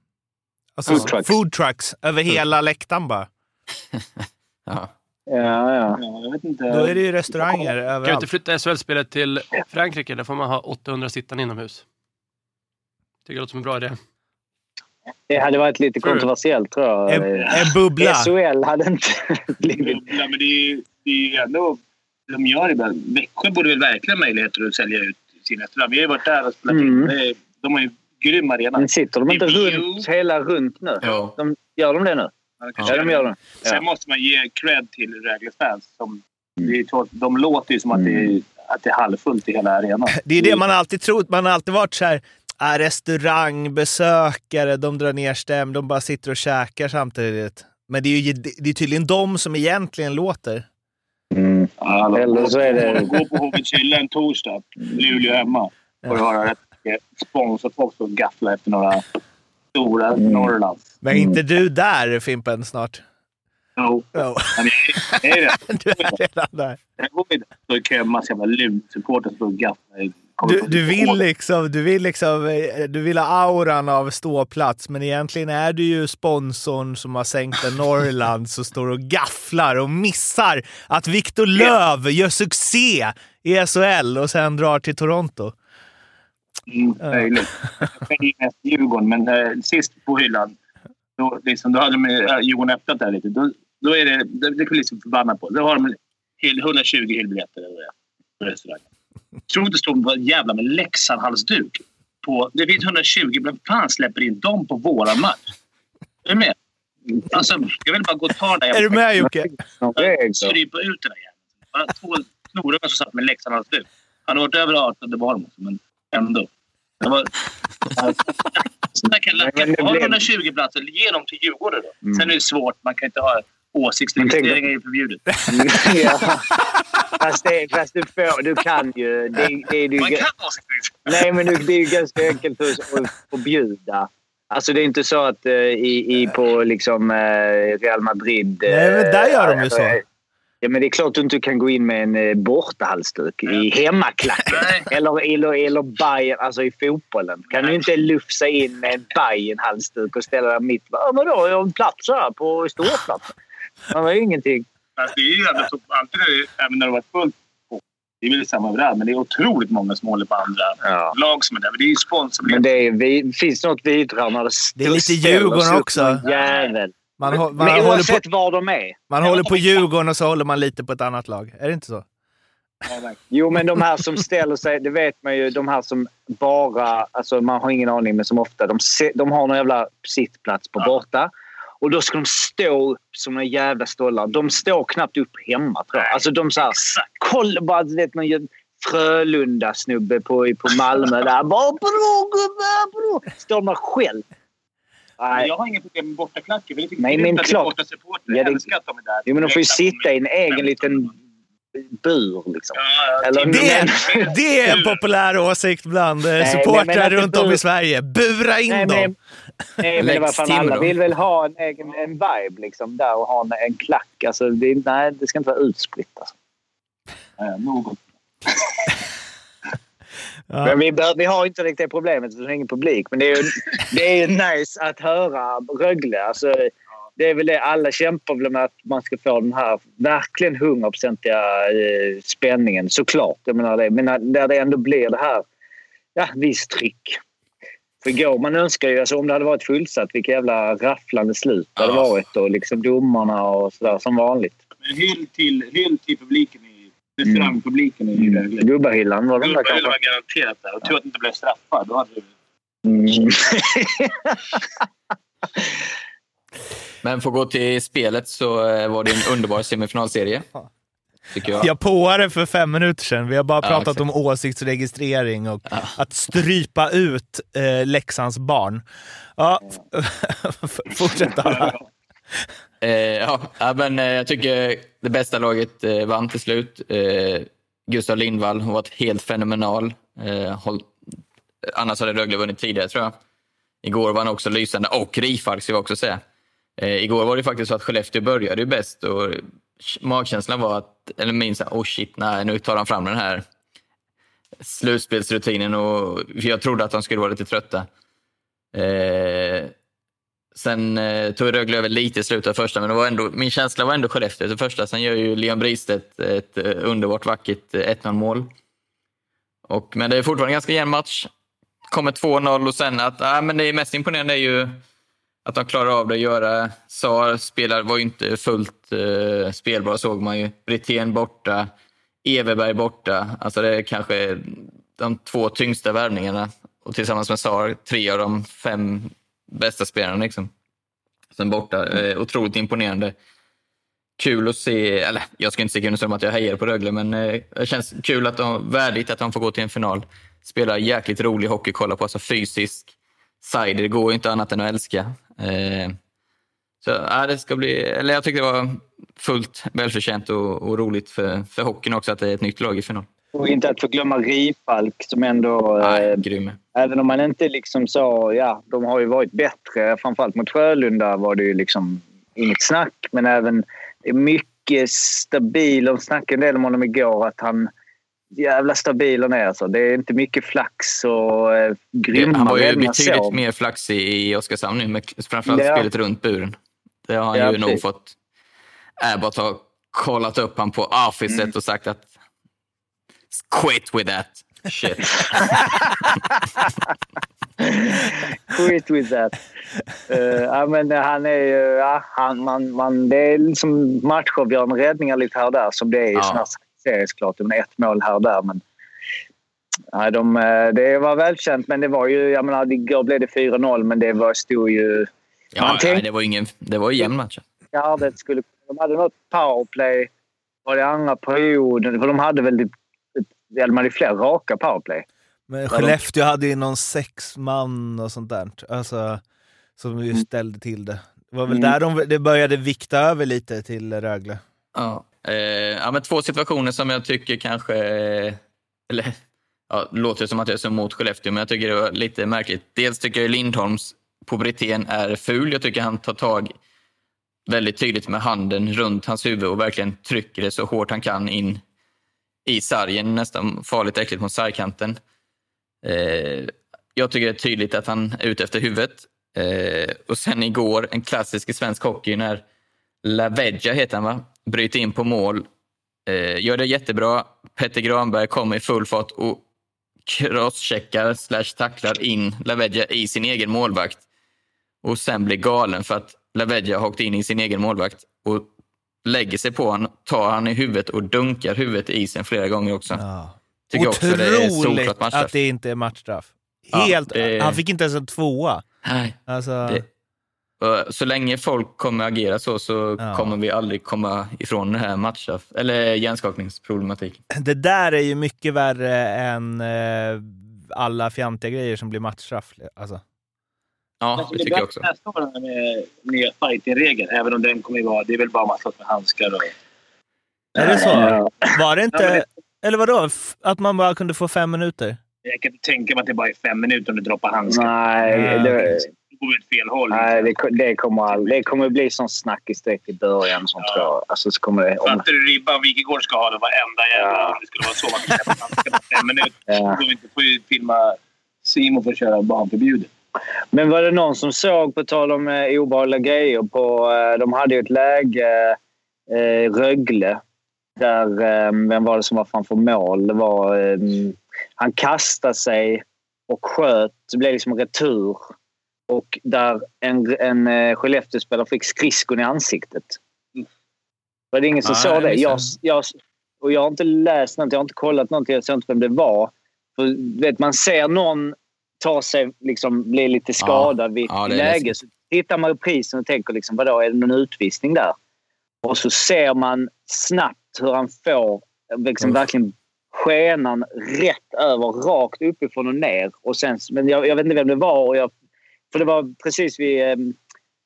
Alltså, Food trucks. food trucks över hela läktaren bara. Ja. Ja, ja. Ja, jag vet inte. Då är det ju restauranger Kan du inte överallt. flytta SHL-spelet till Frankrike? Där får man ha 800 sittande inomhus. Tycker det låter som en bra idé. Det hade varit lite Tror du? kontroversiellt, tror jag. En, en bubbla. SHL hade inte blivit... Ja, men det är ju det är ju ändå... De gör det. Växjö borde väl verkligen ha möjligheter att sälja ut sin restaurang. Vi har ju varit där och spelat in. Mm. Är- De har ju grym arena. Men sitter de inte runt, hela runt nu? Ja. De, gör de det nu? Ja, de gör det. Sen Ja. måste man ge cred till Rögles fans. Som, är klart, de låter ju som att, det är, att det är halvfullt i hela arenan. Det är det man alltid trott. Man har alltid varit så här, ah, restaurangbesökare, de drar ner stäm, de bara sitter och käkar samtidigt. Men det är ju det är tydligen de som egentligen låter. Mm. Ja, Eller så är det- Gå på Hovitshylla en torsdag, Luleå hemma. Får du höra rätt mycket sponsrat folk som gafflar efter några stora Mm. Norrlands. Men inte du där, Fimpen, snart? Jo, men det är det. du är redan där. Jag går inte stå i kö med massa jävla ludsupportrar som står och gafflar. Du, du, vill liksom, du, vill liksom, eh, du vill ha auran av ståplats, men egentligen är du ju sponsorn som har sänkt en Norrland som står och gafflar och missar att Victor Löv gör succé i SHL och sen drar till Toronto. Mm, möjligt. Mest Djurgården, men eh, sist på hyllan, då, liksom, då hade de eh, Djurgården öppnat där lite. Då, då är det, det, det kan liksom förbannad på. Då har de hyll- 120 hyllbiljetter. eller det på restaurangen. Tror det stod en jävla med Leksand-halsduk. På, det finns 120, men fan släpper in dem på våran match? Är du med? Alltså, jag vill bara gå och ta det. Är du med Jocke? Strypa ut den där jäveln. Två snorungar som satt med Leksand-halsduk. Han har varit över 18 det var men ändå. Det var... Sådana kan Men lacka. det Har du blev- 120 platser, ge dem till Djurgården då. Mm. Sen är det svårt. Man kan inte ha åsiktsregistrering är ju förbjudet. ja. fast, det, fast du får, du kan ju... Det, det är du, Man kan åsiktsregistrera. nej, men det, det är ju ganska enkelt att, förbjuda. Alltså det är inte så att eh, i, i på liksom eh, Real Madrid... eh, Nej, men där gör de ju så. Ja, men det är klart du inte kan gå in med en eh, bortahalsduk i hemmaklacken. eller, eller, eller Bayern, alltså i fotbollen. Kan du inte lufsa in med en Bayern-halsduk och ställa dig mitt... Ja, vadå? Jag har en plats här på ståplatsen. Det var ju ingenting. Alltså, det är ju ändå så, alltid när det, även när det var fullt. Det är väl samma överallt, men det är otroligt många som håller på andra Ja. lag som är där. Men det är ju sponsor. Men det är, vi, finns något när det Det är lite Djurgården också. Jävel. Man, man, Men håller oavsett på, var de är. man håller på Djurgården och så håller man lite på ett annat lag. Är det inte så? Jo, men de här som ställer sig, det vet man ju, de här som bara, alltså man har ingen aning, men som ofta, de, se- de har någon jävla sittplats på borta. Och då ska de stå upp som några jävla stollar. De står knappt upp hemma tror jag. Alltså de så här, kolla bara, du vet man gör Frölunda-snubbe på, på Malmö där. Bara bro, gubbe, bro. Står man själv. Men jag har inga problem med bortaklacken. Nej, Nej, men klart. Borta supportrar. Ja, Jag det- älskar att de är där. Jo, men de får ju sitta i en egen liten bur liksom. Eller, Det, men- det är en populär åsikt bland eh, Nej, supportrar men att det runt om i Sverige. Bura in Nej, dem! men, nej, men vad fan, alla vill väl ha en egen en vibe liksom, där och ha en, en klack. Alltså, det, nej, det ska inte vara utspritt. Alltså. Ja, något. Ja. Men vi, bör, vi har inte riktigt det problemet för det är ingen publik. Men det är ju, det är ju nice att höra Rögle. Alltså, det är väl det alla kämpar väl med att man ska få den här verkligen hundraprocentiga eh, spänningen. Såklart. Jag menar det. Men när, när det ändå blir det här ja, visst tryck. För igår, man önskar ju, alltså, om det hade varit fullsatt, vilka jävla rafflande slut det hade varit. Och liksom domarna och sådär som vanligt. Men hyll till, hyll till publiken restaurangpubliken i Rögle. Gubbahyllan var de där kanske. var garanterat där. Och tur att det inte blev straffar. Då hade det... Mm. Men för att gå till spelet så eh, var det en underbar semifinalserie. Tycker jag. Jag påade för fem minuter sedan. Vi har bara Ja, pratat exakt. om åsiktsregistrering och att strypa ut eh, Leksands barn. Ja, fortsätt Ara. Eh, ja, men eh, jag tycker det bästa laget eh, vann till slut. Eh, Gustav Lindvall har varit helt fenomenal. Eh, håll, annars hade Rögle vunnit tidigare tror jag. Igår var han också lysande och Rifalk ska jag också säga. Eh, igår var det faktiskt så att Skellefteå började ju bäst och magkänslan var att, eller min jag. oh shit, nej nu tar han fram den här slutspelsrutinen och för jag trodde att de skulle vara lite trötta. Eh, sen eh, tog Rögle över lite i slutet av första, men det var ändå, min känsla var ändå Skellefteå till första. Sen gör ju Leon Bristedt ett ett underbart vackert eh, 1-0 mål. Och, men det är fortfarande en ganska jämn match. Kommer 2-0 och sen att, ah, men det mest imponerande är ju att de klarar av det att göra. Sar spelar, var ju inte fullt eh, spelbar såg man ju. Brithén borta, Everberg borta. Alltså det är kanske de två tyngsta värvningarna. Och tillsammans med Sar, tre av de fem bästa spelarna. Liksom. Sen borta. Eh, otroligt imponerande. Kul att se, eller jag ska inte säga som att jag hejar på Rögle, men eh, det känns kul att de, värdigt att de får gå till en final. Spelar jäkligt rolig hockey kolla på, alltså fysisk. Side, det går ju inte annat än att älska. Eh, så ja, det ska bli, eller jag tycker det var fullt välförtjänt och, och roligt för, för hockeyn också att det är ett nytt lag i final. Och inte att förglömma Rifalk som ändå... Eh, grym. Även om man inte liksom sa... Ja, de har ju varit bättre. Framförallt mot Frölunda var det ju liksom inget snack. Men även mycket stabil. De snackade en del om honom igår. Att han... Jävla stabil han är alltså. Det är inte mycket flax och eh, grymma Han var ju betydligt så. mer flaxig i Oskarshamn nu, med framförallt Ja. spelet runt buren. Det har han Ja, ju nog precis. fått... Abbott har kollat upp han på officet Mm. och sagt att quit with that shit. Quit with that. Uh, ja, men han är ju... Ja, han, man, man, det är liksom matchavgörande räddningar lite här och där som det är i Ja. såna här serie såklart. Men ett mål här och där. Men, nej, de, eh, det var välkänt, men det var ju... Jag menar, igår blev det 4-0, men det var, stod ju... Ja, Man tänk- nej, det var ingen, det var ju jämn match. Gardet skulle... De hade något powerplay var det andra perioden. För de hade väl... typ- De hade flera raka powerplay. Men Skellefteå hade ju någon sex man och sånt där. Alltså, som ju ställde till det. Det var väl Mm. där de, det började vikta över lite till Rögle. Ja. Eh, ja, men två situationer som jag tycker kanske... eh, Eller, ja, det låter som att jag är så emot Skellefteå, men jag tycker det var lite märkligt. Dels tycker jag Lindholms puberteten är ful. Jag tycker han tar tag väldigt tydligt med handen runt hans huvud och verkligen trycker det så hårt han kan in i sargen. Nästan farligt äckligt mot sargkanten. Eh, jag tycker det är tydligt att han är ute efter huvudet. Eh, och sen igår, en klassisk i svensk hockey när Lavedja heter han va? Bryter in på mål. Eh, gör det jättebra. Petter Granberg kommer i full fart och crosscheckar slash tacklar in Lavedja i sin egen målvakt. Och sen blir galen för att Lavedja har åkt in i sin egen målvakt och lägger sig på honom, tar han i huvudet och dunkar huvudet i isen flera gånger också. Tycker också det är Otroligt solklart matchstraff. att det inte är matchstraff. Ja, Helt, det- Han fick inte ens en tvåa. Nej. Alltså, Det- Så länge folk kommer agera så, så Ja. kommer vi aldrig komma ifrån den här matchstraff, eller hjärnskakningsproblematiken. Det där är ju mycket värre än eh, alla fjantiga grejer som blir matchstraff. Alltså. Ja, det tycker jag också. Nästa år med nya fighting-regeln, även om den kommer vara... Det är väl bara man slåss med handskar och... Är det så? Ja. Var det inte... Ja, det- Eller vadå? Att man bara kunde få fem minuter? Jag kan inte tänka mig att det bara är fem minuter om du droppar handskar. Nej, Ja, det, Det går åt fel håll. nej det, det, kommer all, det kommer bli sån snackis direkt i början. Sånt tror jag. Alltså, så kommer det, om, Fattar du ribban Wikegård ska ha den varenda jävla... Ja. Det skulle vara så man släppa handskar på fem minuter. Ja. Då får vi inte får ju filma Simon för att köra barnförbjudet. Men var det någon som såg, på tal om eh, obehagliga grejer, på, eh, de hade ju ett läge, eh, Rögle, där, eh, vem var det som var framför mål? Det var, eh, han kastade sig och sköt. Det blev liksom en retur. Och där en, en eh, Skellefteå-spelare fick skridskon i ansiktet. Var det ingen som Nej, såg det? Jag, jag, och jag har inte läst något, jag har inte kollat någonting, jag såg inte vem det var. För, vet, man ser någon ta sig, liksom, bli lite skadad vid Ja, det är läge. Så tittar man på prisen och tänker liksom, vadå, är det någon utvisning där? Och så ser man snabbt hur han får liksom, Uff. verkligen skenan rätt över, rakt uppifrån och ner. Och sen, men jag, jag vet inte vem det var. Och jag, för det var precis vid, eh,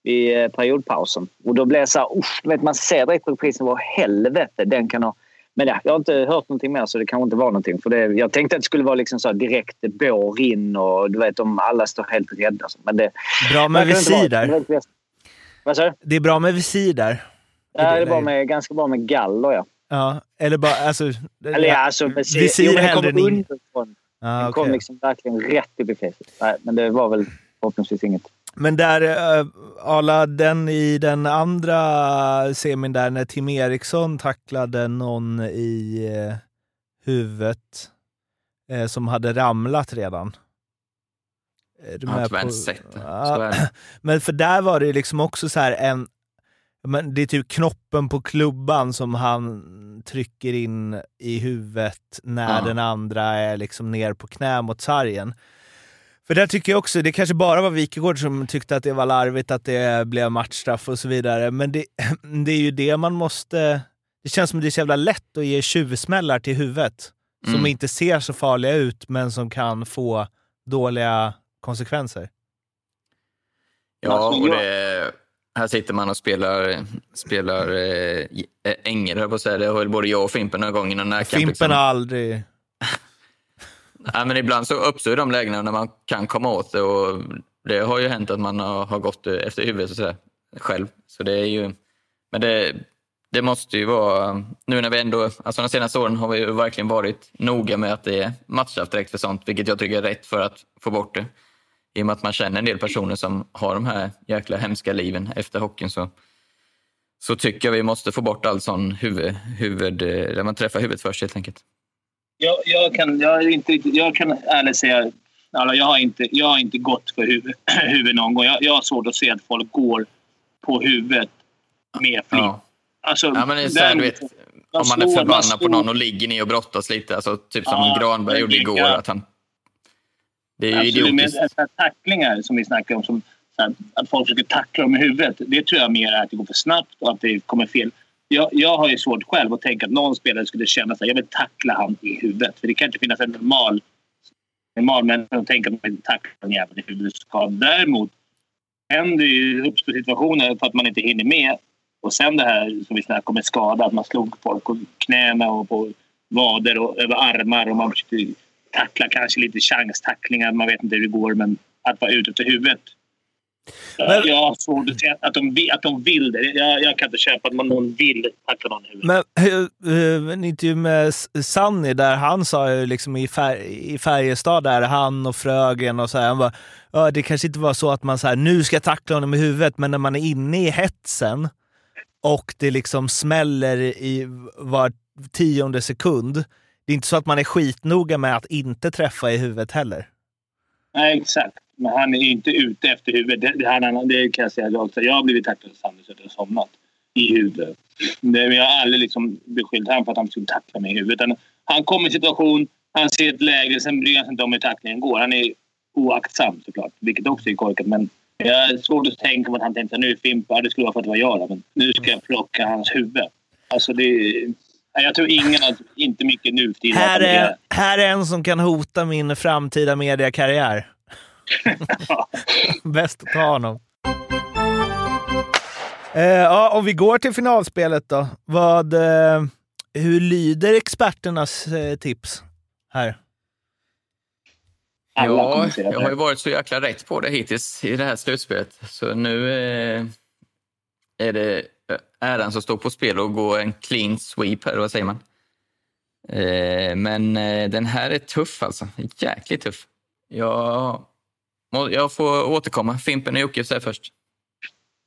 vid eh, periodpausen. Och då blev jag så här, usch, vet, man ser direkt på reprisen vad helvete den kan ha. Men ja, jag har inte hört någonting mer så det kanske inte var någonting. För det, jag tänkte att det skulle vara liksom så direkt bår in och du vet om alla står helt rädda. Men det, Bra med visir där. Vad sa du? Det är bra med visir där. Ja, det är bra med, ganska bra med galler ja. Ja, eller bara... Alltså, Eller ja, alltså visir, Visir jo, hellre än in- underifrån. Ja, Den okej. kom liksom verkligen rätt upp i facet. Nej, men det var väl förhoppningsvis inget. Men där, uh, Arla, den i den andra semin där när Tim Eriksson tacklade någon i eh, huvudet eh, som hade ramlat redan. Du Jag har tyvärr inte sett det. Ja. Men för där var det liksom också så här en... Men det är typ knoppen på klubban som han trycker in i huvudet när Ja. den andra är liksom ner på knä mot sargen. För där tycker jag också, det kanske bara var Wikegård som tyckte att det var larvigt att det blev matchstraff och så vidare, men det, det är ju det man måste... Det känns som det är så jävla lätt att ge tjuvsmällar till huvudet som Mm. inte ser så farliga ut men som kan få dåliga konsekvenser. Ja, och det, här sitter man och spelar, spelar eh, ängel, höll jag på att säga. Det har väl både jag och Fimpen några gånger. Fimpen liksom. har aldrig ja, men ibland så uppstår de lägena när man kan komma åt det. Och det har ju hänt att man har, har gått efter huvudet och sådär, själv. Så det är ju... Men det, det måste ju vara... Nu när vi ändå... Alltså de senaste åren har vi ju verkligen varit noga med att det är matchstraff direkt för sånt, vilket jag tycker är rätt för att få bort det. I och med att man känner en del personer som har de här jäkla hemska liven efter hockeyn så, så tycker jag vi måste få bort all sån huvud, huvud, eh, där man träffar huvudet först helt enkelt. Jag, jag, kan, jag, inte, jag kan ärligt säga alltså, jag, har inte, jag har inte gått för huvud, huvud någon gång. Jag, jag har svårt att se att folk går på huvudet med flit. Ja. Alltså, Ja, men det är så här, den- vet, om man är slår, förbannad på någon och ligger ner och brottas lite. Alltså, typ som Ja, Granberg gjorde igår. Att han, det är ju Absolut, men idiotiskt. så här tacklingar som vi snackar om, som, här, att folk försöker tackla dem i huvudet. Det tror jag mer är att det går för snabbt och att det kommer fel. Jag, jag har ju svårt själv att tänka att någon spelare skulle känna att jag vill tackla han i huvudet. För det kan inte finnas en normal, normal människa som tänker att man vill tackla en jävel i huvudet. Däremot händer ju uppstår situationer för att man inte hinner med. Och sen det här som vi snackade om med skada, att man slog folk på knäna och på vader och över armar och man försökte tackla kanske lite chanstacklingar. Man vet inte hur det går, men att vara ute efter huvudet. Men- Jag har svårt att se att de, att de vill det. Jag, jag kan inte köpa att man, någon vill tackla någon i huvudet. Men hur- en intervju med Sanni där han sa ju liksom i, fär, i Färjestad där, han och Frögen och så här, han bara, ja, det kanske inte var så att man så här, nu ska jag tackla honom i huvudet, men när man är inne i hetsen och det liksom smäller i var tionde sekund, det är inte så att man är skitnoga med att inte träffa i huvudet heller. Nej, exakt. Men han är inte ute efter huvudet. Det, det, han, det kan jag säga också. Jag har blivit tacklad av Sanders och somnat i huvudet. Det, men jag har aldrig liksom beskyllt honom för att han skulle tackla mig i huvudet. Utan han kommer i en situation, han ser ett läge, sen bryr han sig inte om hur tacklingen går. Han är oaktsam såklart, vilket också är korkat. Men jag har svårt att tänka på att han tänkte nu Fimpa, det skulle vara för att det var jag men nu ska jag plocka hans huvud. Alltså det... Jag tror ingen, inte mycket nu för tiden. Här är, här är en som kan hota min framtida mediakarriär. Bäst att ta honom. Eh, ja, om vi går till finalspelet då. Vad, eh, hur lyder experternas eh, tips här? Alla Ja, jag det. har ju varit så jäkla rätt på det hittills i det här slutspelet. Så nu eh, är det eh, äran som står på spel och gå en clean sweep här, vad säger man? Eh, men eh, den här är tuff alltså. Jäkligt tuff. Jag, jag får återkomma. Fimpen och Jocke säger först.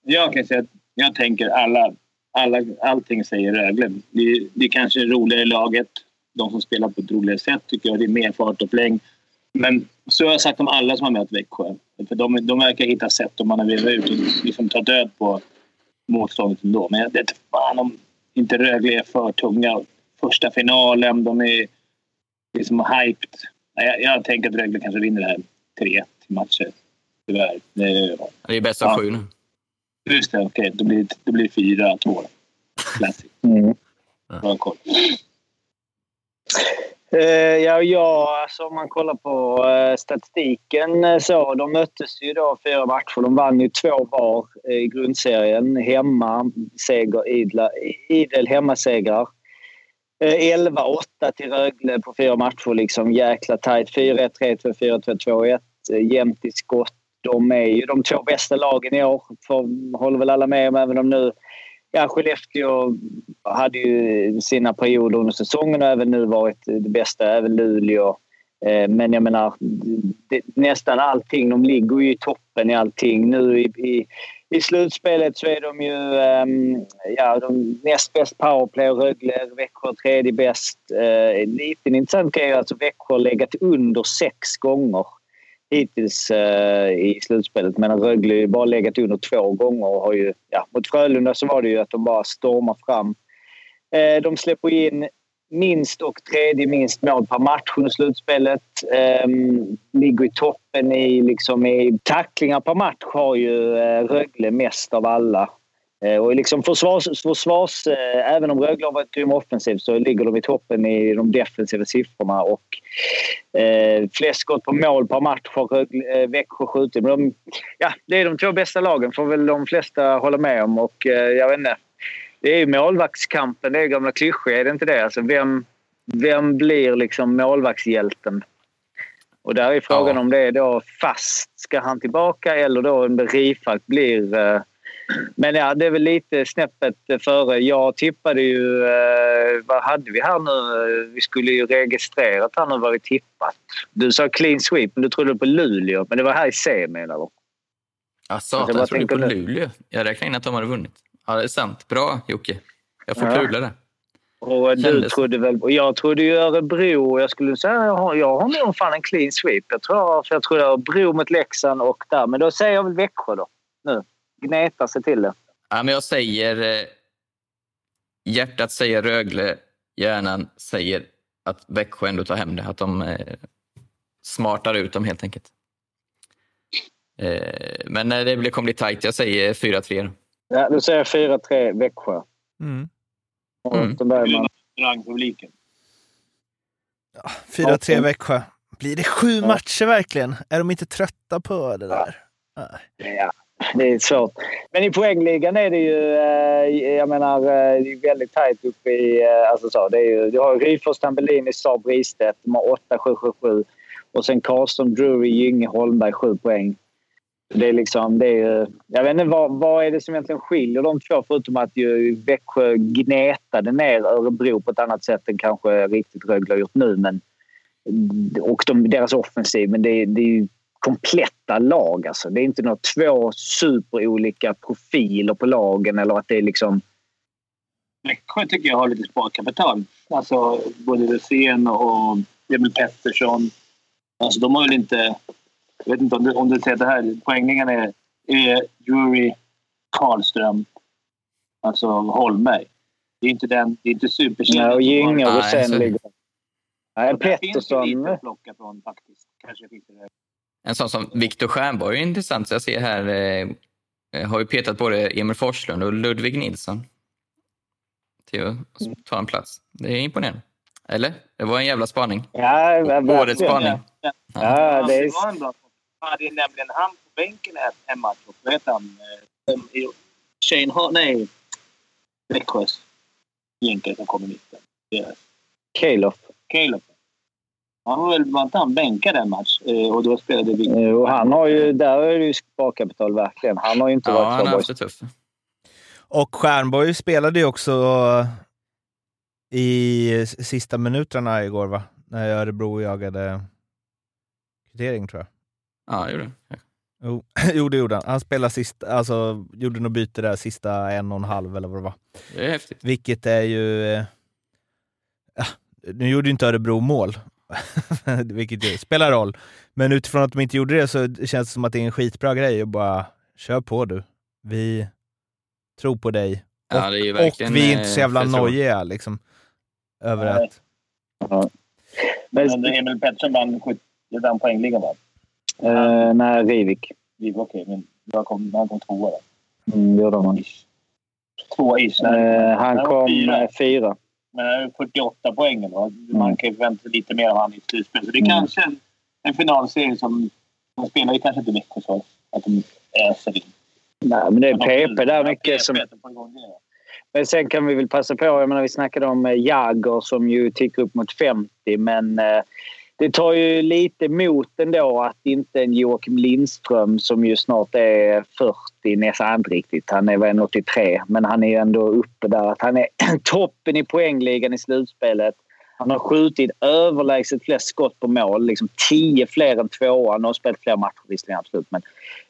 Jag kan säga att jag tänker alla, alla allting säger Rögle. Det, det är kanske är roligare laget. De som spelar på ett roligare sätt tycker jag. Det är mer fart och fläng. Men så har jag sagt om alla som har mött Växjö. För de, de verkar hitta sätt om man har ut och liksom ta död på motståndet ändå. Men jag vet fan om inte Rögle är för tunga. Första finalen, de är liksom hyped. Jag, jag tänker att Rögle kanske vinner det här 3 matcher. Tyvärr. Det, Det är bäst av Ja. sju nu. Just det, okej. Då blir det blir fyra, två. Classic. Mm. Bra koll. Eh, ja, ja, alltså om man kollar på eh, statistiken eh, så. De möttes ju då fyra matcher. De vann ju två var i grundserien. Hemma, seger, idla, idel hemmasegrar. Eh, 11-8 till Rögle på fyra matcher. Liksom jäkla tajt. 4-1, 3-2, 4-2, 2-1. Eh, jämnt i skott. De är ju de två bästa lagen i år. För, håller väl alla med om, även om nu Ja, Skellefteå hade ju sina perioder under säsongen och även nu varit eh, det bästa. Även Luleå. Eh, men jag menar, det, nästan allting. De ligger ju i toppen i allting. Nu i, i, i slutspelet så är de ju um, ja, de näst bäst powerplay. Rögle, Växjö tredje bäst. Uh, lite intressant grej är att alltså Växjö har legat under sex gånger hittills eh, i slutspelet. Men alltså, Rögle har ju bara legat under två gånger och har ju, ja, mot Frölunda så var det ju att de bara stormar fram. Eh, de släpper in minst och tredje minst mål per match under slutspelet. Eh, ligger i toppen i, liksom, i tacklingar per match har ju eh, Rögle mest av alla. Eh, och liksom försvars, försvars eh, även om Rögle har varit grym offensivt så ligger de i toppen i de defensiva siffrorna. Och eh, flest skott på mål per match har eh, Växjö skjutit. Men de, ja, det är de två bästa lagen får väl de flesta hålla med om. Och eh, jag vet inte. Det är ju målvaktskampen, det är gamla klyschor, är det inte det? Alltså vem, vem blir liksom målvaktshjälten? Och där är frågan Ja. om det är då fast, ska han tillbaka eller då en Rifalk blir... Eh, men ja, det är väl lite snäppet före. Jag tippade ju... Eh, vad hade vi här nu? Vi skulle ju registrerat här nu vad vi tippat. Du sa clean sweep, men du trodde på Luleå. Men det var här i semin eller? Ja, jag satan, jag trodde på nu. Luleå. Jag räknade in att de hade vunnit. Ja, det är sant. Bra, Jocke. Jag får Ja. pula det. Och du Kändes- trodde väl... och Jag trodde ju Örebro. och Jag skulle säga jag har, jag har nog fan en clean sweep. Jag tror, för jag tror Örebro mot Leksand och där. Men då säger jag väl Växjö då. Nu. Gneta sig till det. Ja, men jag säger... eh, hjärtat säger Rögle, hjärnan säger att Växjö ändå tar hem det. Att de eh, smartar ut dem helt enkelt. Eh, men eh, det kommer bli tajt. Jag säger 4-3. Ja, då säger jag 4-3 Växjö. Mm. Mm. Börjar man. Restaurangpubliken. 4-3 Växjö. Blir det sju matcher verkligen? Är de inte trötta på det där? Nej. Det är svårt. Men i poängligan är det ju, eh, jag menar, eh, det är väldigt tajt uppe i, eh, alltså så, det är ju, du har Ryfors, Tambellini, Saab, Ristedt. De har 8-7-7-7. Och sen Karlström, Drury, Gynge, Holmberg 7 poäng. Det är liksom, det är jag vet inte vad, vad är det som egentligen skiljer de två förutom att ju Växjö gnetade ner Örebro på ett annat sätt än kanske riktigt Rögle har gjort nu. Men, och de, deras offensiv, men det, det är ju kompletta lag. Alltså. Det är inte några två superolika profiler på lagen eller att det är liksom... Växjö tycker jag har lite sparkapital. Alltså både Rosén och Emil Pettersson. Alltså de har väl inte... Jag vet inte om du, om du ser det här. Poängningen är, är Jury Karlström. Alltså Holmberg. Det är inte den... Det är inte superkedjan. Ja, och Gynge och Nej, Rosén ligger... Nej, finns det Pettersson... lite att plocka från faktiskt. Kanske finns det. En sån som Viktor Stjernborg är intressant. Så jag ser här, eh, har ju petat både Emil Forslund och Ludvig Nilsson till att ta en plats. Det är imponerande. Eller? Det var en jävla spaning. Ja. Årets spaning. Ja, det är... det var en bra Han hade nämligen han på bänken här en match. och Vad heter han? Eh, Shane Hart? Nej. Växjös jänke som kom i mitten. Calof. Caleb. Han var väl var inte han bänkad en match eh, och då spelade vi. Eh, Och han har ju, där är det ju sparkapital verkligen. Han har ju inte Ja, varit han så har bra. haft det tufft. Och Stjernborg spelade ju också i sista minuterna igår, va? När Örebro jagade kvittering, tror jag. Ja, gjorde det. Jo, jo, det gjorde han. Han spelade sista, alltså, gjorde nog byte där sista en och en halv eller vad det var. Det är häftigt. Vilket är ju... eh, Ja, nu gjorde ju inte Örebro mål, vilket ju spelar roll. Men utifrån att de inte gjorde det så känns det som att det är en skitbra grej och bara kör på du. Vi tror på dig. Ja, och, det är ju och vi är inte så eh, jävla förtroende. nojiga liksom, över Nej. att... Men Emil Pettersson vann 70 den poängligan va? Eh, nej, Rivik. Vi var Okej, men jag kom, han kom tvåa då. Mm, det gjorde han. Två ish. Eh, han var kom fyra. eh, fyra. Men han är 48 poäng. Va? Man kan ju förvänta sig lite mer av han i slutspel. Så det är kanske en, en finalserie som... De spelar ju kanske inte Växjö så att de öser in. Nej, men det är PP där mycket som... Men sen kan vi väl passa på, jag menar vi snackade om eh, Jagger som ju tickar upp mot 50 men eh, det tar ju lite emot ändå att inte en Joakim Lindström som ju snart är 40, nästan inte riktigt, han är väl 83 men han är ju ändå uppe där. Att han är toppen i poängligan i slutspelet. Han har skjutit överlägset flest skott på mål, liksom 10 fler än tvåan. Han har spelat fler matcher visserligen absolut men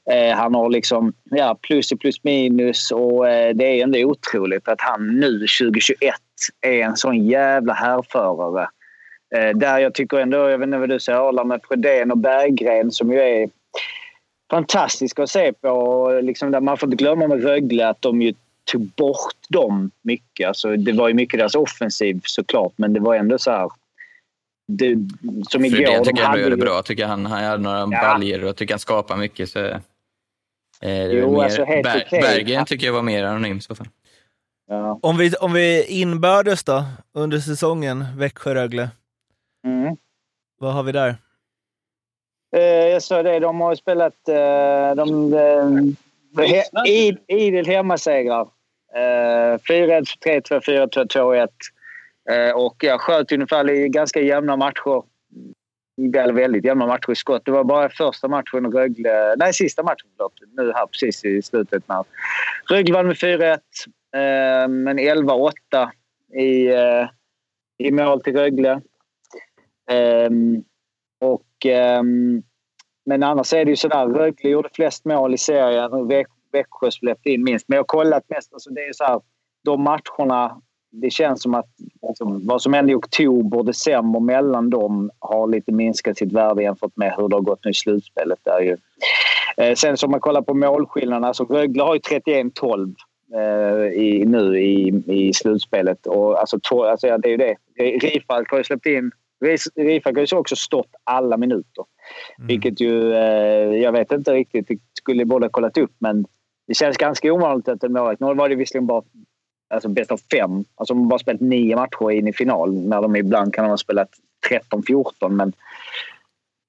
Eh, han har liksom ja, plus i plus minus och eh, det är ändå otroligt att han nu 2021 är en sån jävla härförare. Eh, där jag tycker ändå, jag vet inte vad du säger Arla, med Fredén och Berggren som ju är fantastiska att se på. Och Liksom där man får inte glömma med Rögle att de ju tog bort dem mycket. Alltså, det var ju mycket deras offensiv såklart men det var ändå så här det, som igår. Fredén de tycker jag ändå gör det bra. Jag tycker han, han hade några Ja. baljer och jag tycker han skapar mycket. Så, eh, Jo, mer, alltså, helt Ber- okej. Berggren tycker jag var mer anonym i så fall. Ja. Om vi, om vi inbördes då, under säsongen, Växjö-Rögle, Mm. vad har vi där? Eh, jag sa det, de har spelat... Eh, de, eh, he, id, idel hemmasegrar. Eh, 4-1, 3-2, 4-2, 2-1. Eh, och jag sköt ungefär i ganska jämna matcher. Eller väldigt jämna matcher i skott. Det var bara första matchen Rögle... Nej, sista matchen förlåt. Nu här precis i slutet. När Rögle vann med 4-1. Eh, men 11-8 i, eh, i mål till Rögle. Um, och, um, men annars är det ju sådär. Rögle gjorde flest mål i serien och Växjö släppte in minst. Men jag har kollat mest. Alltså det är så här, de matcherna, det känns som att alltså, vad som hände i oktober, december mellan dem har lite minskat sitt värde jämfört med hur det har gått nu i slutspelet. Där ju. Eh, sen som man kollar på målskillnaderna, alltså Rögle har ju 31-12 eh, i, nu i, i slutspelet. Och, alltså, to, alltså, ja, det är ju det. Rifalk har ju släppt in... Rifalk har ju också stått alla minuter. Mm. Vilket ju... Eh, jag vet inte riktigt. Det skulle ha kollat upp, men det känns ganska ovanligt att en målvakt... Nu var det visserligen bara alltså bäst av fem. Alltså de har bara spelat nio matcher in i final när de ibland kan ha spelat 13-14. Men,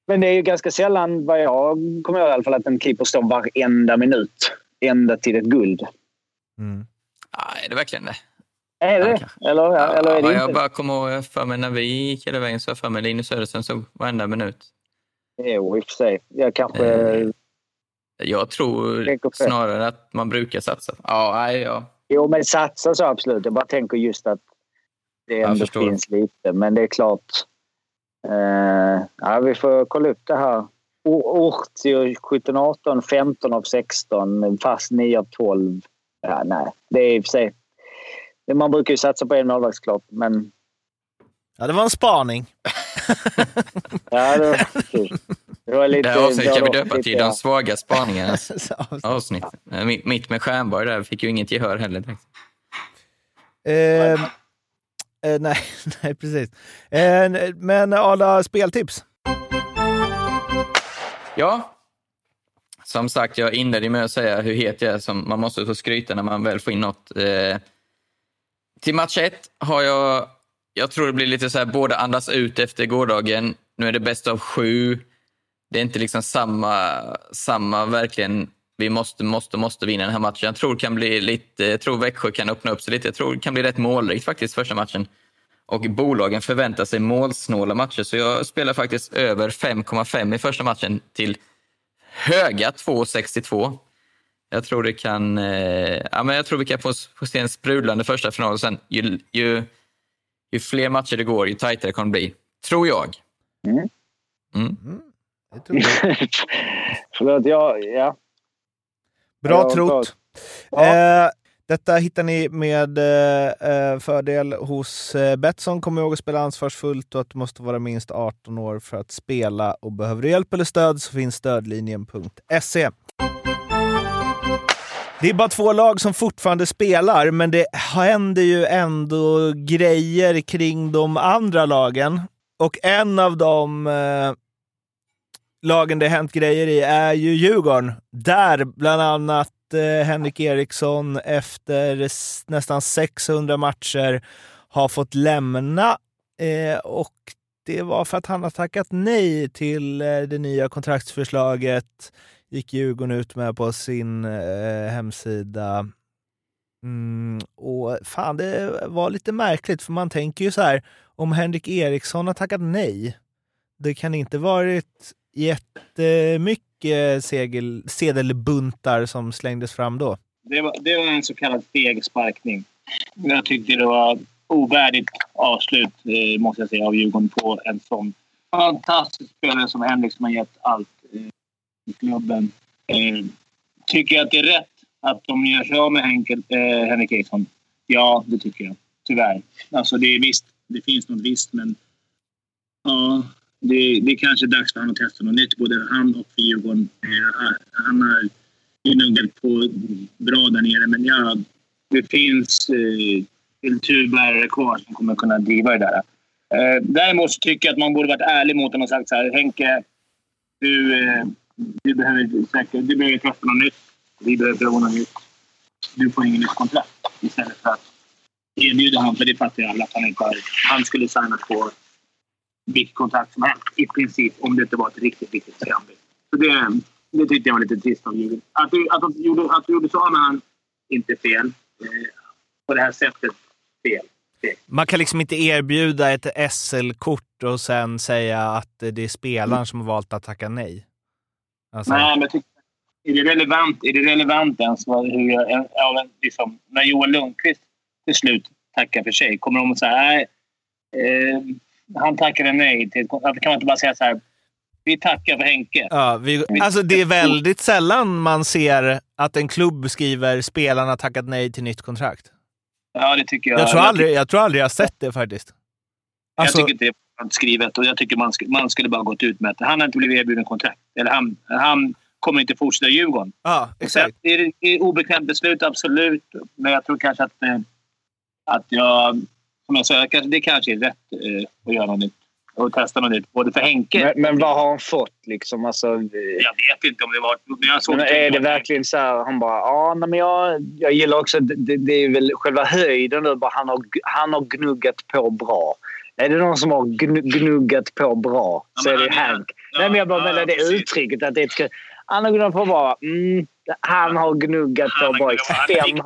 men det är ju ganska sällan, vad jag kommer ihåg i alla fall, att en keeper står varenda minut. Ända till ett guld. Mm. Ja, är det verkligen det? Är det ja, Eller, ja, eller är det Jag inte? bara kommer ihåg för mig när vi gick hela vägen så för mig Linus Söderström såg varenda minut. Jo, i och för sig. Jag kanske... Eh, jag tror snarare att man brukar satsa. Ja, nej, ja. Jo, men satsa så absolut. Jag bara tänker just att det ändå finns lite. Men det är klart. Eh, ja, vi får kolla upp det här. Ortio 17, 18, 15 av 16, fast 9 av 12. Ja, nej, det är i och för sig... Man brukar ju satsa på en målvakt såklart, men... Ja, det var en spaning. ja, det var, det var lite... Det här avsnittet kan vi döpa till De svaga spaningarnas avsnitt. Mitt med Stjernborg där fick ju inget gehör heller. Eh, eh, nej, nej, precis. Eh, men alla speltips? Ja, som sagt, jag inledde med att säga hur het jag är. Som man måste få skryta när man väl får in något. Till match ett har jag... Jag tror det blir lite så här, båda andas ut efter gårdagen. Nu är det bäst av sju. Det är inte liksom samma, samma verkligen vi måste, måste, måste vinna den här matchen. Jag tror, kan bli lite, jag tror Växjö kan öppna upp sig lite. Jag tror det kan bli rätt målrikt faktiskt första matchen. Och bolagen förväntar sig målsnåla matcher, så jag spelar faktiskt över 5,5 i första matchen till höga 2,62. Jag tror det kan... Eh, ja, men jag tror vi kan få, få se en sprudlande första final. Och sen, ju, ju, ju fler matcher det går, ju tajtare kommer det bli. Tror jag. Mm. Mm. Mm. Förlåt, ja, ja. Bra ja, trott. Ja. Eh, detta hittar ni med eh, fördel hos eh, Betsson. Kom ihåg att spela ansvarsfullt och att du måste vara minst 18 år för att spela. Och Behöver du hjälp eller stöd så finns stödlinjen.se. Det är bara två lag som fortfarande spelar, men det händer ju ändå grejer kring de andra lagen. Och en av de eh, lagen det hänt grejer i är ju Djurgården. Där bland annat eh, Henrik Eriksson efter nästan 600 matcher har fått lämna. Eh, och det var för att han har tackat nej till eh, det nya kontraktsförslaget. Gick Djurgården ut med på sin eh, hemsida. Mm, och fan, det var lite märkligt för man tänker ju så här, om Henrik Eriksson har tackat nej, det kan inte varit jättemycket segel, sedelbuntar som slängdes fram då. Det var, det var en så kallad fegsparkning. Jag tyckte det var ovärdigt avslut, eh, måste jag säga, av Djurgården på en sån fantastisk spelare som Henrik som har gett allt klubben. Eh, tycker jag att det är rätt att de gör sig av med Henkel, eh, Henrik Eriksson? Ja, det tycker jag. Tyvärr. Alltså det är visst, det finns något visst, men ja, det, det är kanske är dags för honom att testa något nytt. Både han och Djurgården. Eh, han har gnuggat på bra där nere, men ja, det finns eh, kulturbärare kvar som kommer kunna driva det där. Eh, däremot så tycker jag att man borde varit ärlig mot honom och sagt så här. Henke, du, eh, du, behöver, säkert, du behöver testa något nytt. Vi behöver prova något nytt. Du får inget nytt kontrakt. Istället för att erbjuda honom, för det fattar jag alla, att han inte har, Han skulle signa på vilket kontrakt som helst i princip om det inte var ett riktigt, riktigt skambud. Så det, det tyckte jag var lite trist av Djurgården. Att du, att, de gjorde, att du gjorde så med han, inte fel. Eh, på det här sättet, fel. fel. Man kan liksom inte erbjuda ett SL-kort och sen säga att det är spelaren mm. som har valt att tacka nej. Alltså. Nej, men tycker, är det relevant, är det relevant ens hur jag, ja, liksom, när Johan Lundqvist till slut tackar för sig? Kommer de att säga nej, eh, han tackade nej till Kan man inte bara säga så här? Vi tackar för Henke. Ja, vi, alltså det är väldigt sällan man ser att en klubb skriver spelarna tackat nej till nytt kontrakt. Ja, det tycker jag. Jag tror aldrig jag, tror aldrig jag sett det faktiskt. Alltså, jag tycker inte det skrivet och jag tycker man, man skulle bara gått ut med att han har inte blivit erbjuden kontrakt. Eller han, han kommer inte fortsätta i Djurgården. Ja, exakt. Det är, är obekvämt beslut, absolut. Men jag tror kanske att, eh, att jag... Som jag sa, kanske, det kanske är rätt eh, att göra något nytt. Och testa något nytt. Både för Henke... Men, men vad har han fått liksom? Alltså, Jag vet inte om det var... Men men är det verkligen så här, han bara, ja men jag, jag gillar också, det, det- är väl själva höjden nu, han har, han har gnuggat på bra. Är det någon som har gnu- gnuggat på bra så är det Hank. nej men jag bara menar det uttrycket att det är ett, han har gnuggat på bra. Mm, han har gnuggat på bra i fem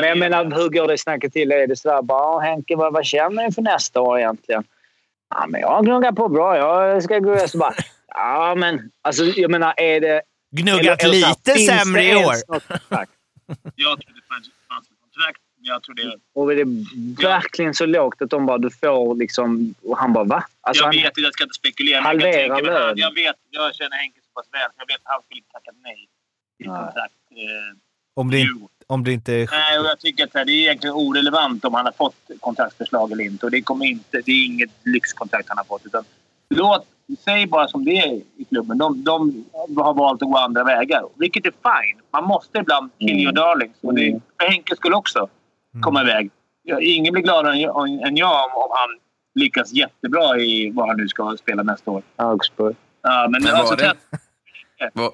Men jag menar, hur går det snacket till? Är det så där bara, "Ja, Henke, vad, vad känner du för nästa år egentligen? Ja, men jag har gnuggat på bra. Jag ska gå så bara, ja men alltså jag menar, är det... Gnuggat eller- eller lite sämre i år. Jag tror det fanns ett kontrakt. Jag tror det... Och är det verkligen så lågt att de bara, du får liksom... Och han bara, va? Alltså, jag han, vet inte, jag ska inte spekulera. Halvera jag, lön. att- jag vet, jag känner Henke så pass väl. så Jag vet att han skulle inte tacka nej till kontrakt. Eh, Om det, in- om det inte... Nej, och jag tycker att det är egentligen orelevant om han har fått kontraktsförslag eller inte. Och det, kommer inte, det är inget lyxkontrakt han har fått. Utan låt, säg bara som det är i klubben. De, de har valt att gå andra vägar. Vilket är fine. Man måste ibland kill your darlings. Och det, för Henke skulle också komma iväg. Ingen blir gladare än jag, om, om han lyckas jättebra i vad han nu ska spela nästa år. Augsburg. Ja, men, Men alltså, var, det, var,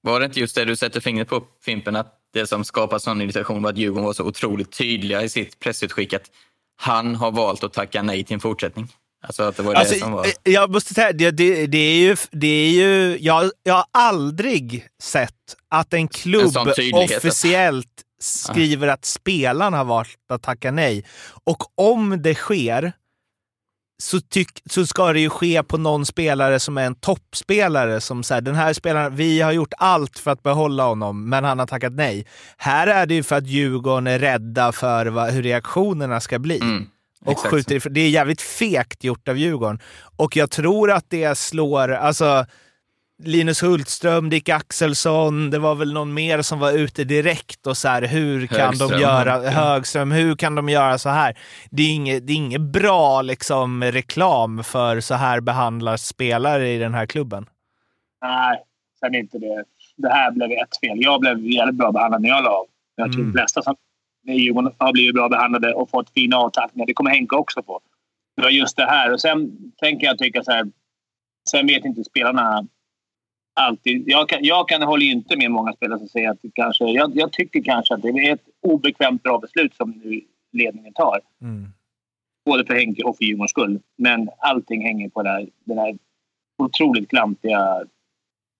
var det inte just det du sätter fingret på, Fimpen, att det som skapar sån irritation var att Djurgården var så otroligt tydliga i sitt pressutskick att han har valt att tacka nej till en fortsättning? Alltså att det var det Alltså, som var... eh, Jag måste säga, det, det, det är ju... Det är ju jag, jag har aldrig sett att en klubb sån tydlighet. officiellt skriver att spelarna har valt att tacka nej. Och om det sker så, tyck, så ska det ju ske på någon spelare som är en toppspelare. Som säger den här spelaren, vi har gjort allt för att behålla honom, men han har tackat nej. Här är det ju för att Djurgården är rädda för vad, hur reaktionerna ska bli. Och exakt skjuter ifrån. Det är jävligt fegt gjort av Djurgården. Och jag tror att det slår... Alltså, Linus Hultström, Dick Axelsson, det var väl någon mer som var ute direkt och så här, hur kan Högström, de göra. Högström, hur kan de göra så här? Det är inget, det är inget bra liksom, reklam för så här behandlas spelare i den här klubben. Nej, sen inte det. Det här blev ett fel. Jag blev jävligt bra behandlad när jag la av. Jag tror Mm. de flesta som i Djurgården har blivit bra behandlade och fått fina avtackningar. Det kommer Henke också på. Det var just det här. Och sen tänker jag tycka så här. Sen vet inte spelarna alltid. Jag kan, jag kan hålla inte med många spelare som säger att det kanske... Jag, jag tycker kanske att det är ett obekvämt bra beslut som nu ledningen tar. Både för Henke och för Djurgårdens skull. Men allting hänger på det här, den här otroligt klantiga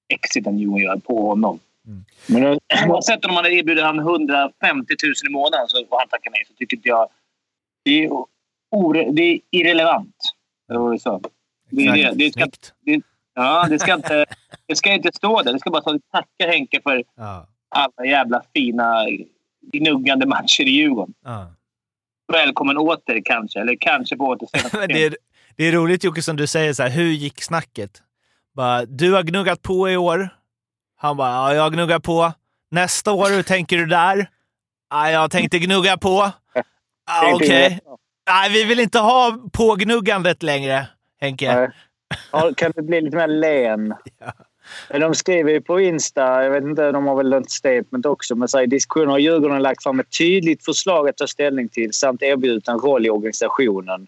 exiten Djurgården gör på honom. Men nu, Oavsett om man hade erbjudit han 150 000 i månaden så, och han tackar nej så tycker inte jag... Det är, ore, det är irrelevant. Det var det sa. Det, är det, det, ska, det, ja, det, ska inte, det ska inte stå där. Det ska bara stå tacka Henke för Ja. alla jävla fina gnuggande matcher i Djurgården. Ja. Välkommen åter kanske. Eller kanske på återseende. Det, är, det är roligt Jocke som du säger så här, hur gick snacket? Bara, du har gnuggat på i år. Han bara, ja, jag gnuggar på. Nästa år, hur tänker du där? Ja, jag tänkte gnugga på. Ja, Okej. Nej, vi vill inte ha pågnuggandet längre, Henke. Nej. Ja, kan det bli lite mer len? Men De skriver ju på Insta, jag vet inte, de har väl ett statement också, men i diskussionen har Djurgården lagt fram ett tydligt förslag att ta ställning till samt erbjudit en roll i organisationen.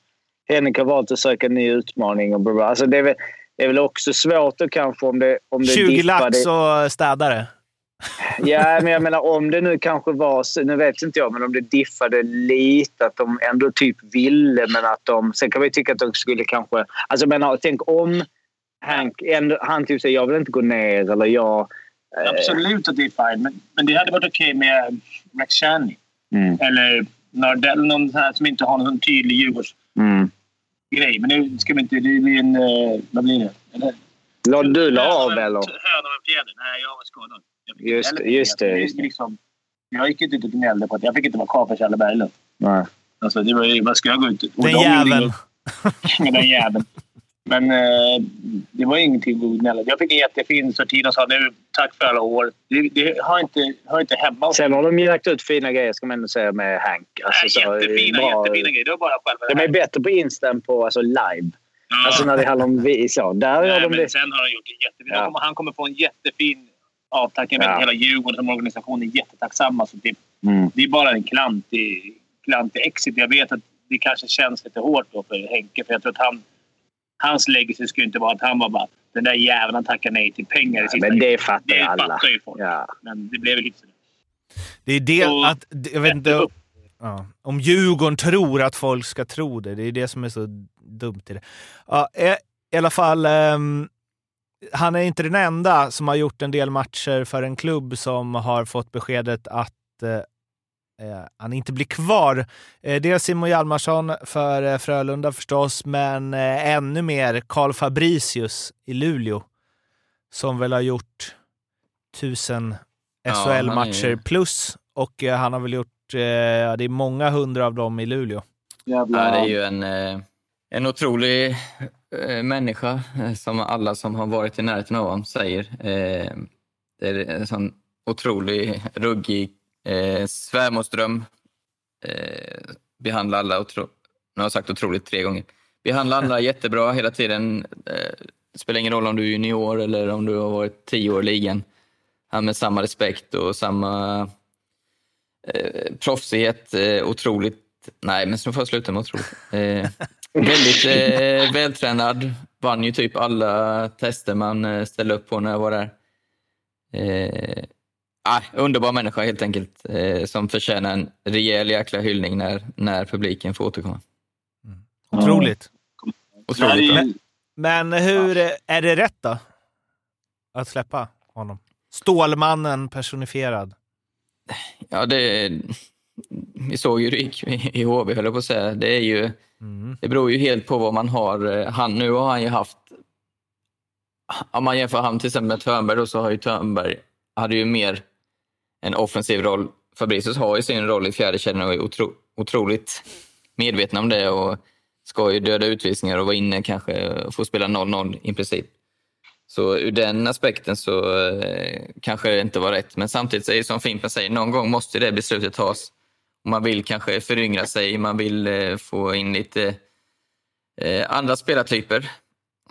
Henrik har valt att söka en ny utmaning och bla bla. Alltså det, är väl, det är väl också svårt då kanske om det, om det 20 diffar lax och städare. Ja, men jag menar om det nu kanske var så, nu vet inte jag, men om det diffade lite att de ändå typ ville men att de... Sen kan man ju tycka att de skulle kanske... Alltså menar, tänk om Hank ändå, han typ säger jag vill inte gå ner eller jag... eh, Absolut att det är fine. Men, men det hade varit okej med McShanny. Mm. Eller Nardell. Någon sån här som inte har någon tydlig Djurgårdsgrej. Mm. Men nu ska vi inte... Det blir en... eh, Vad blir det? Eller? Du la av eller? Hönan och en fjäder. Nej, jag var skadad. Just, just det. Jag, Just det. liksom, jag gick inte ut och gnällde på att jag fick inte vara kvar för Kjelle Berglund. Nej. Alltså, det var, ju- vad ska jag gå ut? Och Den de jäveln. Den jäveln. Men eh, det var ingenting att gnälla. Jag fick en jättefin sorti och sa nu tack för alla år. Det, det har, inte, har inte hemma Sen har de ju lagt ut fina grejer ska man ändå säga med Hank. Alltså, så, jättefina, bra- jättefina grejer. Det var bara själva De det är här. bättre på Insta än på alltså, live. Alltså när det handlar om vi, så. Där Nej, de men det. sen har han gjort det jättefint. Ja. Han kommer få en jättefin avtackar. Ja. att hela Djurgården som organisation är jättetacksamma. Så det, Mm. det är bara en klantig, klantig exit. Jag vet att det kanske känns lite hårt då för Henke. För jag tror att han, hans legacy skulle inte vara att han var bara den där jäveln han tackar nej till pengar i sista Men det fattar Det ju alla. fattar ju folk. Ja. Men det blev ju lite så. Det är det Och- att... Jag vet inte... Ja, om Djurgården tror att folk ska tro det. Det är det som är så dumt i det. Ja, i, I alla fall, ehm, han är inte den enda som har gjort en del matcher för en klubb som har fått beskedet att eh, eh, han inte blir kvar. Eh, dels Simon Hjalmarsson för eh, Frölunda förstås, men eh, ännu mer Karl Fabricius i Luleå som väl har gjort tusen Ja, SHL-matcher ju- plus och eh, han har väl gjort, eh, ja, det är många hundra av dem i Luleå. Ja, det är ju en, eh, en otrolig eh, människa, eh, som alla som har varit i närheten av honom säger. Eh, Det är en sån otrolig, ruggig eh, svärmorsdröm. Eh, Behandla alla, otro, nu har jag sagt otroligt tre gånger. Behandla alla jättebra hela tiden. Eh, Det spelar ingen roll om du är junior eller om du har varit tio år i ligan. Han med samma respekt och samma eh, proffsighet. Eh, otroligt Nej, men så får jag sluta med otroligt. Eh, väldigt eh, vältränad. Vann ju typ alla tester man eh, ställde upp på när jag var där. Eh, ah, underbar människa helt enkelt. Eh, som förtjänar en rejäl jäkla hyllning när, när publiken får återkomma. Otroligt. Otroligt bra. Men, men hur, är det rätt då? Att släppa honom? Stålmannen personifierad. Ja, det, vi såg ju hur det gick i i HV, höll jag på att säga. Det, är ju, Mm. det beror ju helt på vad man har. Eh, han, nu har han ju haft... Om man jämför han till exempel med Törnberg då, så har ju Törnberg hade ju mer en offensiv roll. Fabricius har ju sin roll i fjärdekedjan och är otro, otroligt medveten om det och ska ju döda utvisningar och vara inne kanske och få spela 0-0 i princip. Så ur den aspekten så eh, kanske det inte var rätt. Men samtidigt är det som Fimpen säger, någon gång måste det beslutet tas. Man vill kanske föryngra sig, man vill eh, få in lite eh, andra spelartyper.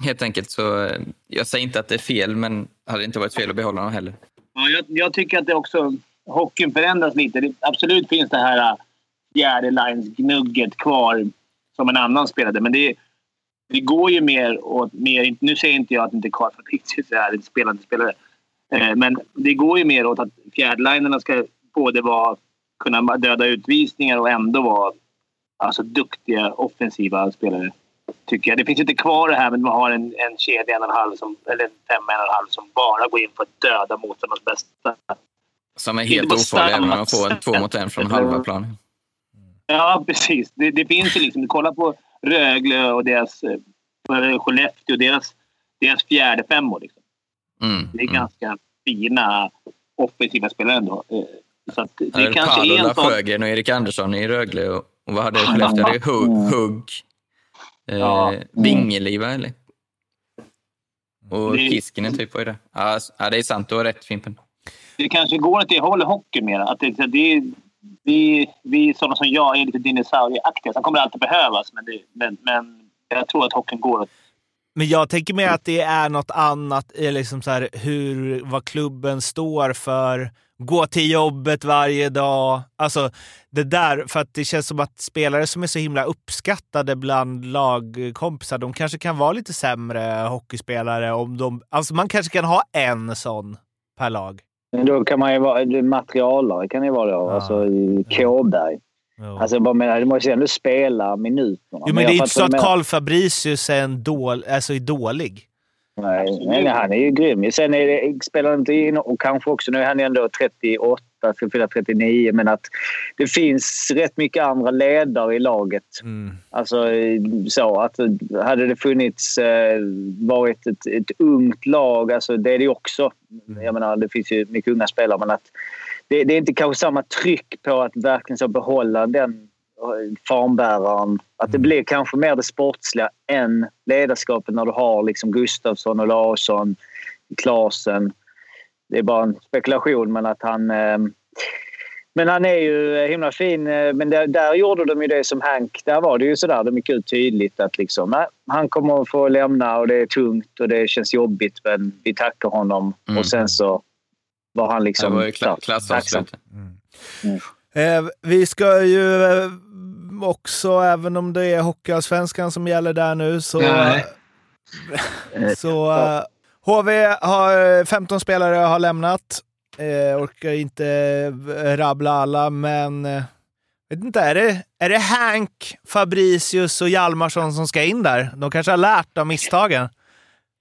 Helt enkelt. Så eh, jag säger inte att det är fel, men det hade inte varit fel att behålla honom heller. Ja, jag, jag tycker att det också... Hockeyn förändras lite. Det, absolut finns det här äh, fjärde lines gnugget kvar som en annan spelade. Men det, det går ju mer åt... Mer, nu säger inte jag att inte Karl Fabricius är en spelande spelare. Eh, men det går ju mer åt att fjärdelinerna ska både vara, kunna döda utvisningar och ändå vara alltså, duktiga offensiva spelare. Tycker jag. Det finns inte kvar det här med att man har en, en kedja, en och en halv, som, eller en femma, en och en halv som bara går in för att döda motståndarnas bästa. Som är helt bara ofarlig även om man får en två mot en från halva planen. Ja, precis. Det, det finns ju liksom... Kolla på Rögle och deras... eh, Skellefteå och deras, deras fjärde femmor. Liksom. Mm, Det är ganska fina offensiva spelare ändå. Så att det, är kanske är en sån... Sjögren och Erik Andersson i Rögle. Och, och vad hade Skellefteå? Det är Hugg, Hugg eh, Ja. Vingeli, va? Eller? Och Det- Kiskinen typ, vad är det? Ja, ja, det är sant. Du har rätt, Fimpen. Det kanske går åt det hållet hockey mer. Att det, det, vi, vi sådana som jag är lite dinosaurieaktiga. Sen kommer det alltid behövas, men, det, men, men jag tror att hockeyn går åt Men jag tänker mig att det är något annat i liksom så här, hur, vad klubben står för. Gå till jobbet varje dag. Alltså det där, för att det känns som att spelare som är så himla uppskattade bland lagkompisar, de kanske kan vara lite sämre hockeyspelare. Om de, alltså man kanske kan ha en sån per lag. Men då kan man ju vara materialare kan det vara då. Alltså i Kåberg. Alltså jag bara menar, du måste ju ändå spela minuterna. Jo, men det är inte så att. Karl Fabricius är, en dål, alltså är dålig. Nej, nej, han är ju grym. Sen är det, spelar inte in och kanske också, nu är han ändå 38, ska fylla 39, men att det finns rätt mycket andra ledare i laget. Alltså så att hade det funnits, eh, varit ett, ett ungt lag, alltså det är det ju också. Jag menar, det finns ju mycket unga spelare, men att det, det är inte kanske samma tryck på att verkligen så behålla den fanbäraren. Att det blir kanske mer det sportsliga än ledarskapet när du har liksom Gustafsson och Larsson, Klasen. Det är bara en spekulation, men att han... Eh, men han är ju himla fin. eh, Men där, där gjorde de ju det som Hank. Där var det ju sådär. De gick ut tydligt att liksom, nej, han kommer att få lämna och det är tungt och det känns jobbigt men vi tackar honom. Mm. Och sen så var han liksom Det var ju kla- klassavslut. Eh, vi ska ju eh, också, även om det är Hockeyallsvenskan som gäller där nu, så... Nej. så eh, HV har 15 spelare har lämnat. Eh, orkar inte eh, rabbla alla, men... Eh, vet inte, är det, är det Hank, Fabricius och Hjalmarsson som ska in där? De kanske har lärt av misstagen.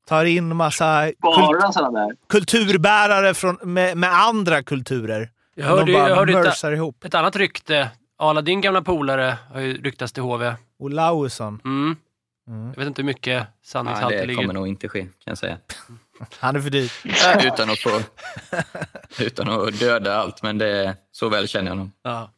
Tar in massa där. kulturbärare från, med, med andra kulturer. Jag hörde, de bara jag hörde ett, ihop. ett annat rykte. Ala, din gamla polare, har ju ryktats till HV. Olausson. Mm. Mm. Jag vet inte hur mycket sanningshalt det det ligger. kommer nog inte ske, kan jag säga. Han är för dyr. utan, att få, utan att döda allt, men det, så väl känner jag honom. Ja.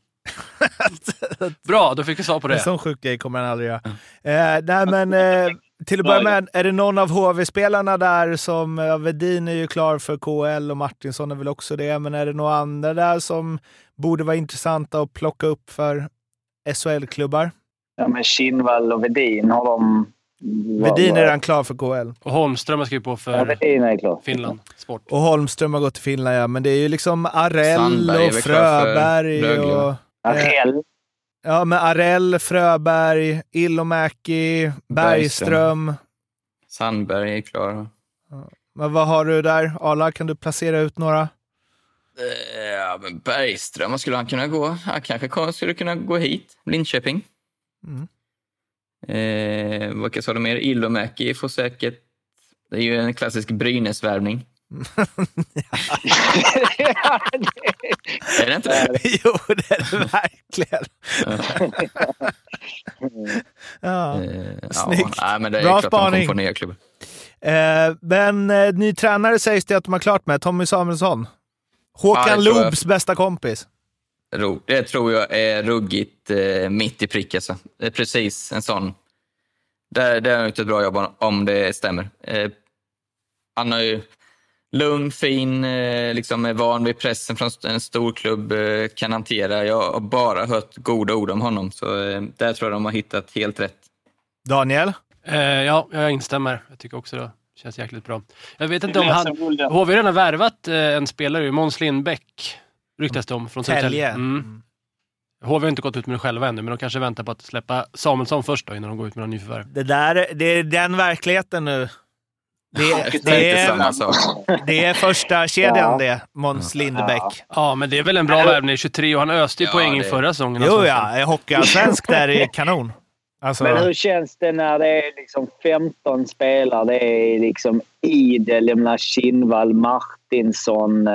Bra, då fick vi svar på En det. sån sjuk grej kommer han aldrig göra. Eh, nej, men eh, till att börja med, är det någon av HV-spelarna där som, ja, Vedin är ju klar för KL och Martinsson är väl också det, men är det några andra där som borde vara intressanta att plocka upp för SHL-klubbar? Ja, men Kinnvall och Vedin har de... Vedin är redan klar för KL. Och Holmström har skrivit på Ja, för Vedin är klar. Finland Sport. Och Holmström har gått till Finland, ja. Men det är ju liksom Arell och Fröberg och... va? Arell. Ja, men Arell, Fröberg, Ilomäki, Bergström. Sandberg är klar. Men vad har du där? Arla, kan du placera ut några? Eh, Ja, men Bergström, vad skulle han kunna gå? Han kanske skulle kunna gå hit, Linköping. Mm. Eh, vad sa du mer? Ilomäki får säkert... Det är ju en klassisk Brynäs-värvning. Är det inte det? jo, det är det verkligen. ja. Eh, Snyggt. Ja, men det är Bra klart spaning. nya klubbar. Eh, men eh, ny tränare sägs det att de har klart med, Tommy Samuelsson. Håkan Ja. Loobs bästa kompis. Det tror jag är ruggigt eh, mitt i prick. Alltså. Det är precis en sån... Det, det har gjort ett bra jobb om- det stämmer. Eh, han har ju lugn, fin, eh, liksom är van vid pressen från en stor klubb, eh, kan hantera. Jag har bara hört goda ord om honom, så eh, där tror jag de har hittat helt rätt. Daniel? Eh, ja, jag instämmer. Jag tycker också det känns jäkligt bra. Jag vet inte om han... HV har redan värvat eh, en spelare, ju, Måns Lindbäck, ryktas det om, från Tälje. Södertälje. Mm. HV har inte gått ut med det själva ännu, men de kanske väntar på att släppa Samuelsson först då, innan de går ut med några nyförvärv. Det, där, det är den verkligheten nu. Det, det, är, det är första kedjan Ja. det, Måns Lindbäck. Ja, men det är väl en bra värvning. 23 och han öste ju Ja, poäng i det- förra säsongen. Jo alltså. ja, hockeyallsvensk där är kanon. Alltså, Men hur känns det när det är liksom 15 spelare? Det är liksom Idel, jag menar Kinnvall, Martinsson.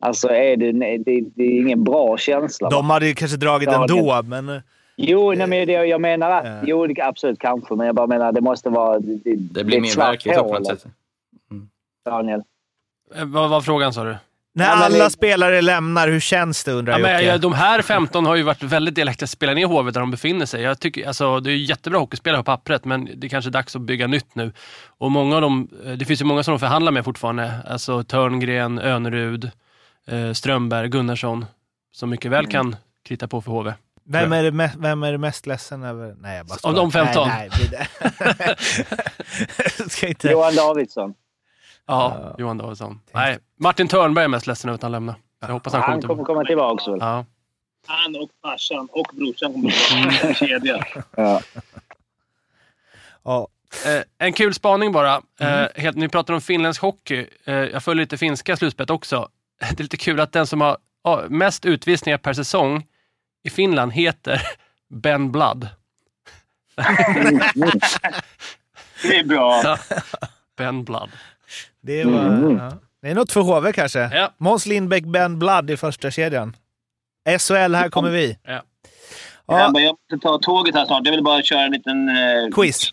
Alltså är det, det, det är ingen bra känsla. de hade ju kanske dragit Ja, ändå, men... Jo, nej, men det, jag menar att... Ja. Jo, absolut kanske. Men jag bara menar det måste vara... Det, det, Det blir mer verkligt på något sätt. Daniel. Eh, Vad var frågan sa du? När alla spelare lämnar, hur känns det undrar Ja, men, ja, de här 15 har ju varit väldigt delaktiga i att spela ner HV där de befinner sig. Jag tycker, alltså, det är jättebra hockeyspelare på pappret, men det är kanske är dags att bygga nytt nu. Och många av dem, eh, det finns ju många som de förhandlar med fortfarande. Alltså Törngren, Önerud, eh, Strömberg, Gunnarsson. Som mycket väl kan krita på för HV. Vem är, det vem är det mest ledsen över? Nej, jag bara Av de 15? Nej, nej, det Ska inte... Johan Davidsson. Ja, Johan Davidsson. Nej, Martin Törnberg är mest ledsen över att han lämnar. Jag hoppas han, Han kommer kommer tillbaka. komma tillbaka väl? Ja. Han och farsan och brorsan kommer vara en kedja. Ja. Ja. Eh, en kul spaning bara. Eh, helt, ni pratar om finländsk hockey. Eh, jag följer lite finska slutspelet också. Det är lite kul att den som har mest utvisningar per säsong i Finland heter Ben Blood. Det är bra. Ben Blood. Det, var, Mm. ja. det är något för HV kanske. Ja. Måns Lindbäck, Ben Blood i första kedjan. SHL, här kommer vi. Ja. Ja. Ja, men jag måste ta tåget här snart. Jag vill bara köra en liten... Eh, quiz.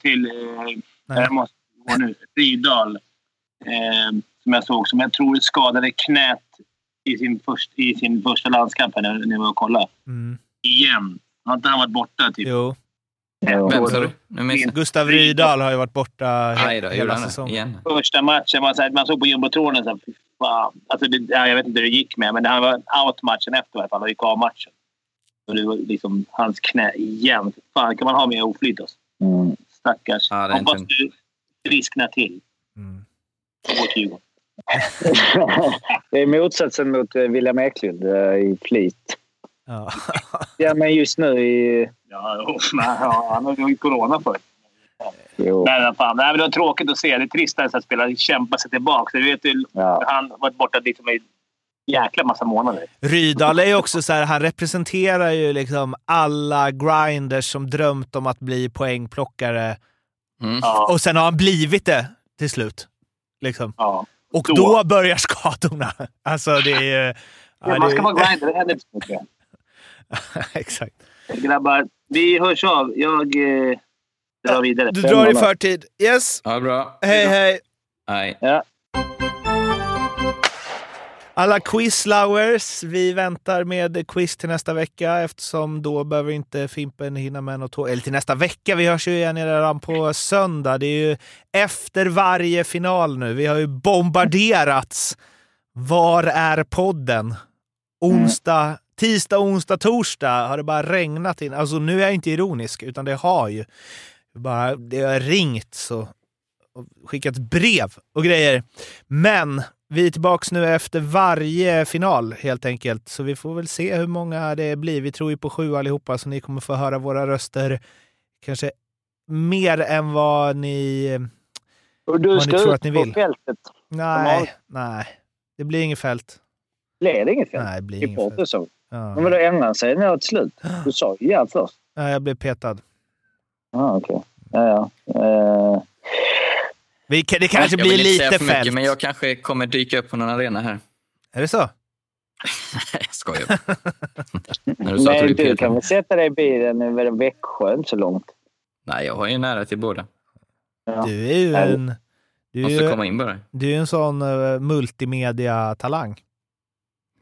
Till... Eh, jag måste gå nu. Rydahl. Eh, som jag såg, som jag tror skadade knät i sin, först, i sin första landskamp när, när jag var och kollade. Mm. Igen. Har inte han varit borta typ? Jo. Vem sa du? Gustav Rydahl har ju varit borta då, hela säsongen. Första matchen var så här, man såg på jumbotronen så här. Alltså det, ja, jag vet inte hur det gick med, men han var out matchen efter i alla fall. Han gick av matchen. Och det var liksom hans knä igen. Fan, kan man ha mer oflyt alltså. Mm. Stackars. Ja, Hoppas inte- du frisknar till. Mm. Det är motsatsen mot eh, William Eklund eh, i flit. Ja. ja, men just nu i... Ja, ja, han har ju corona för. Jo. Men fan, nej, men det var tråkigt att se. Det är trist att spelare kämpar sig tillbaka. Du vet, Ja. Han har varit borta liksom i jäkla massa månader. Rydahl är ju också så här, han representerar ju liksom alla grinders som drömt om att bli poängplockare. Mm. Ja, Och sen har han blivit det till slut. Liksom. ja. Och Då. då börjar skadorna. Alltså det är ju... Ja, man ska vara grinder. Det händer inte så mycket. Exakt. Grabbar, vi hörs av. Jag eh, drar vidare. Du drar i förtid. Yes. Ja, bra. Hej, hej. Nej. Alla quizlowers, vi väntar med quiz till nästa vecka eftersom då behöver inte Fimpen hinna med något tåg. Eller till nästa vecka, vi hörs ju igen redan på söndag. Det är ju efter varje final nu. Vi har ju bombarderats. Var är podden? Onsdag, tisdag, onsdag, torsdag har det bara regnat in. Alltså nu är jag inte ironisk, utan det har ju bara, det har ringt och, och skickat brev och grejer. Men vi är tillbaka nu efter varje final helt enkelt. Så vi får väl se hur många det blir. Vi tror ju på sju allihopa, så ni kommer få höra våra röster kanske mer än vad ni... Och du Vad ni ska tror ut att ni på vill. fältet. Nej, nej. Det blir inget fält. Blir det inget fält? Nej, det blir inget fält. Ja. Men vadå, ändrade sig nu till slut? Du sa ju ja först. Ja, jag blev petad. Ja, okej. Ja, ja. Eh, Vi, det kanske jag blir vill inte lite för mycket, fält. men jag kanske kommer dyka upp på någon arena här. Är det så? Nej, jag skojar. När du sa att men du du kan väl sätta dig i bilen över Växjö, inte så långt. Nej, jag har ju nära till båda. Ja. Du är ju Nej. en... Du är Måste ju, komma in bara. du är en sån uh, multimedia-talang.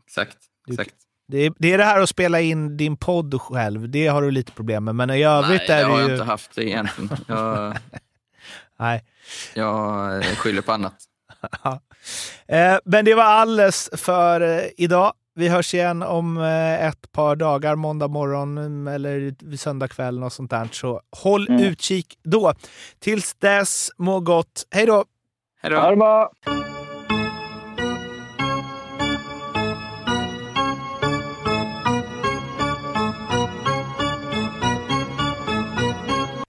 Exakt. Du- Exakt. Det är, det är det här att spela in din podd själv. Det har du lite problem med. Men i övrigt Nej, är det har det jag ju... inte haft det egentligen. Jag, Nej. jag skyller på annat. Eh, men det var alldeles för eh, idag. Vi hörs igen om eh, ett par dagar, måndag morgon mm, eller söndag kväll. Och sånt där. Så håll Mm. utkik då. Tills dess, må gott. Hej då! Hej då!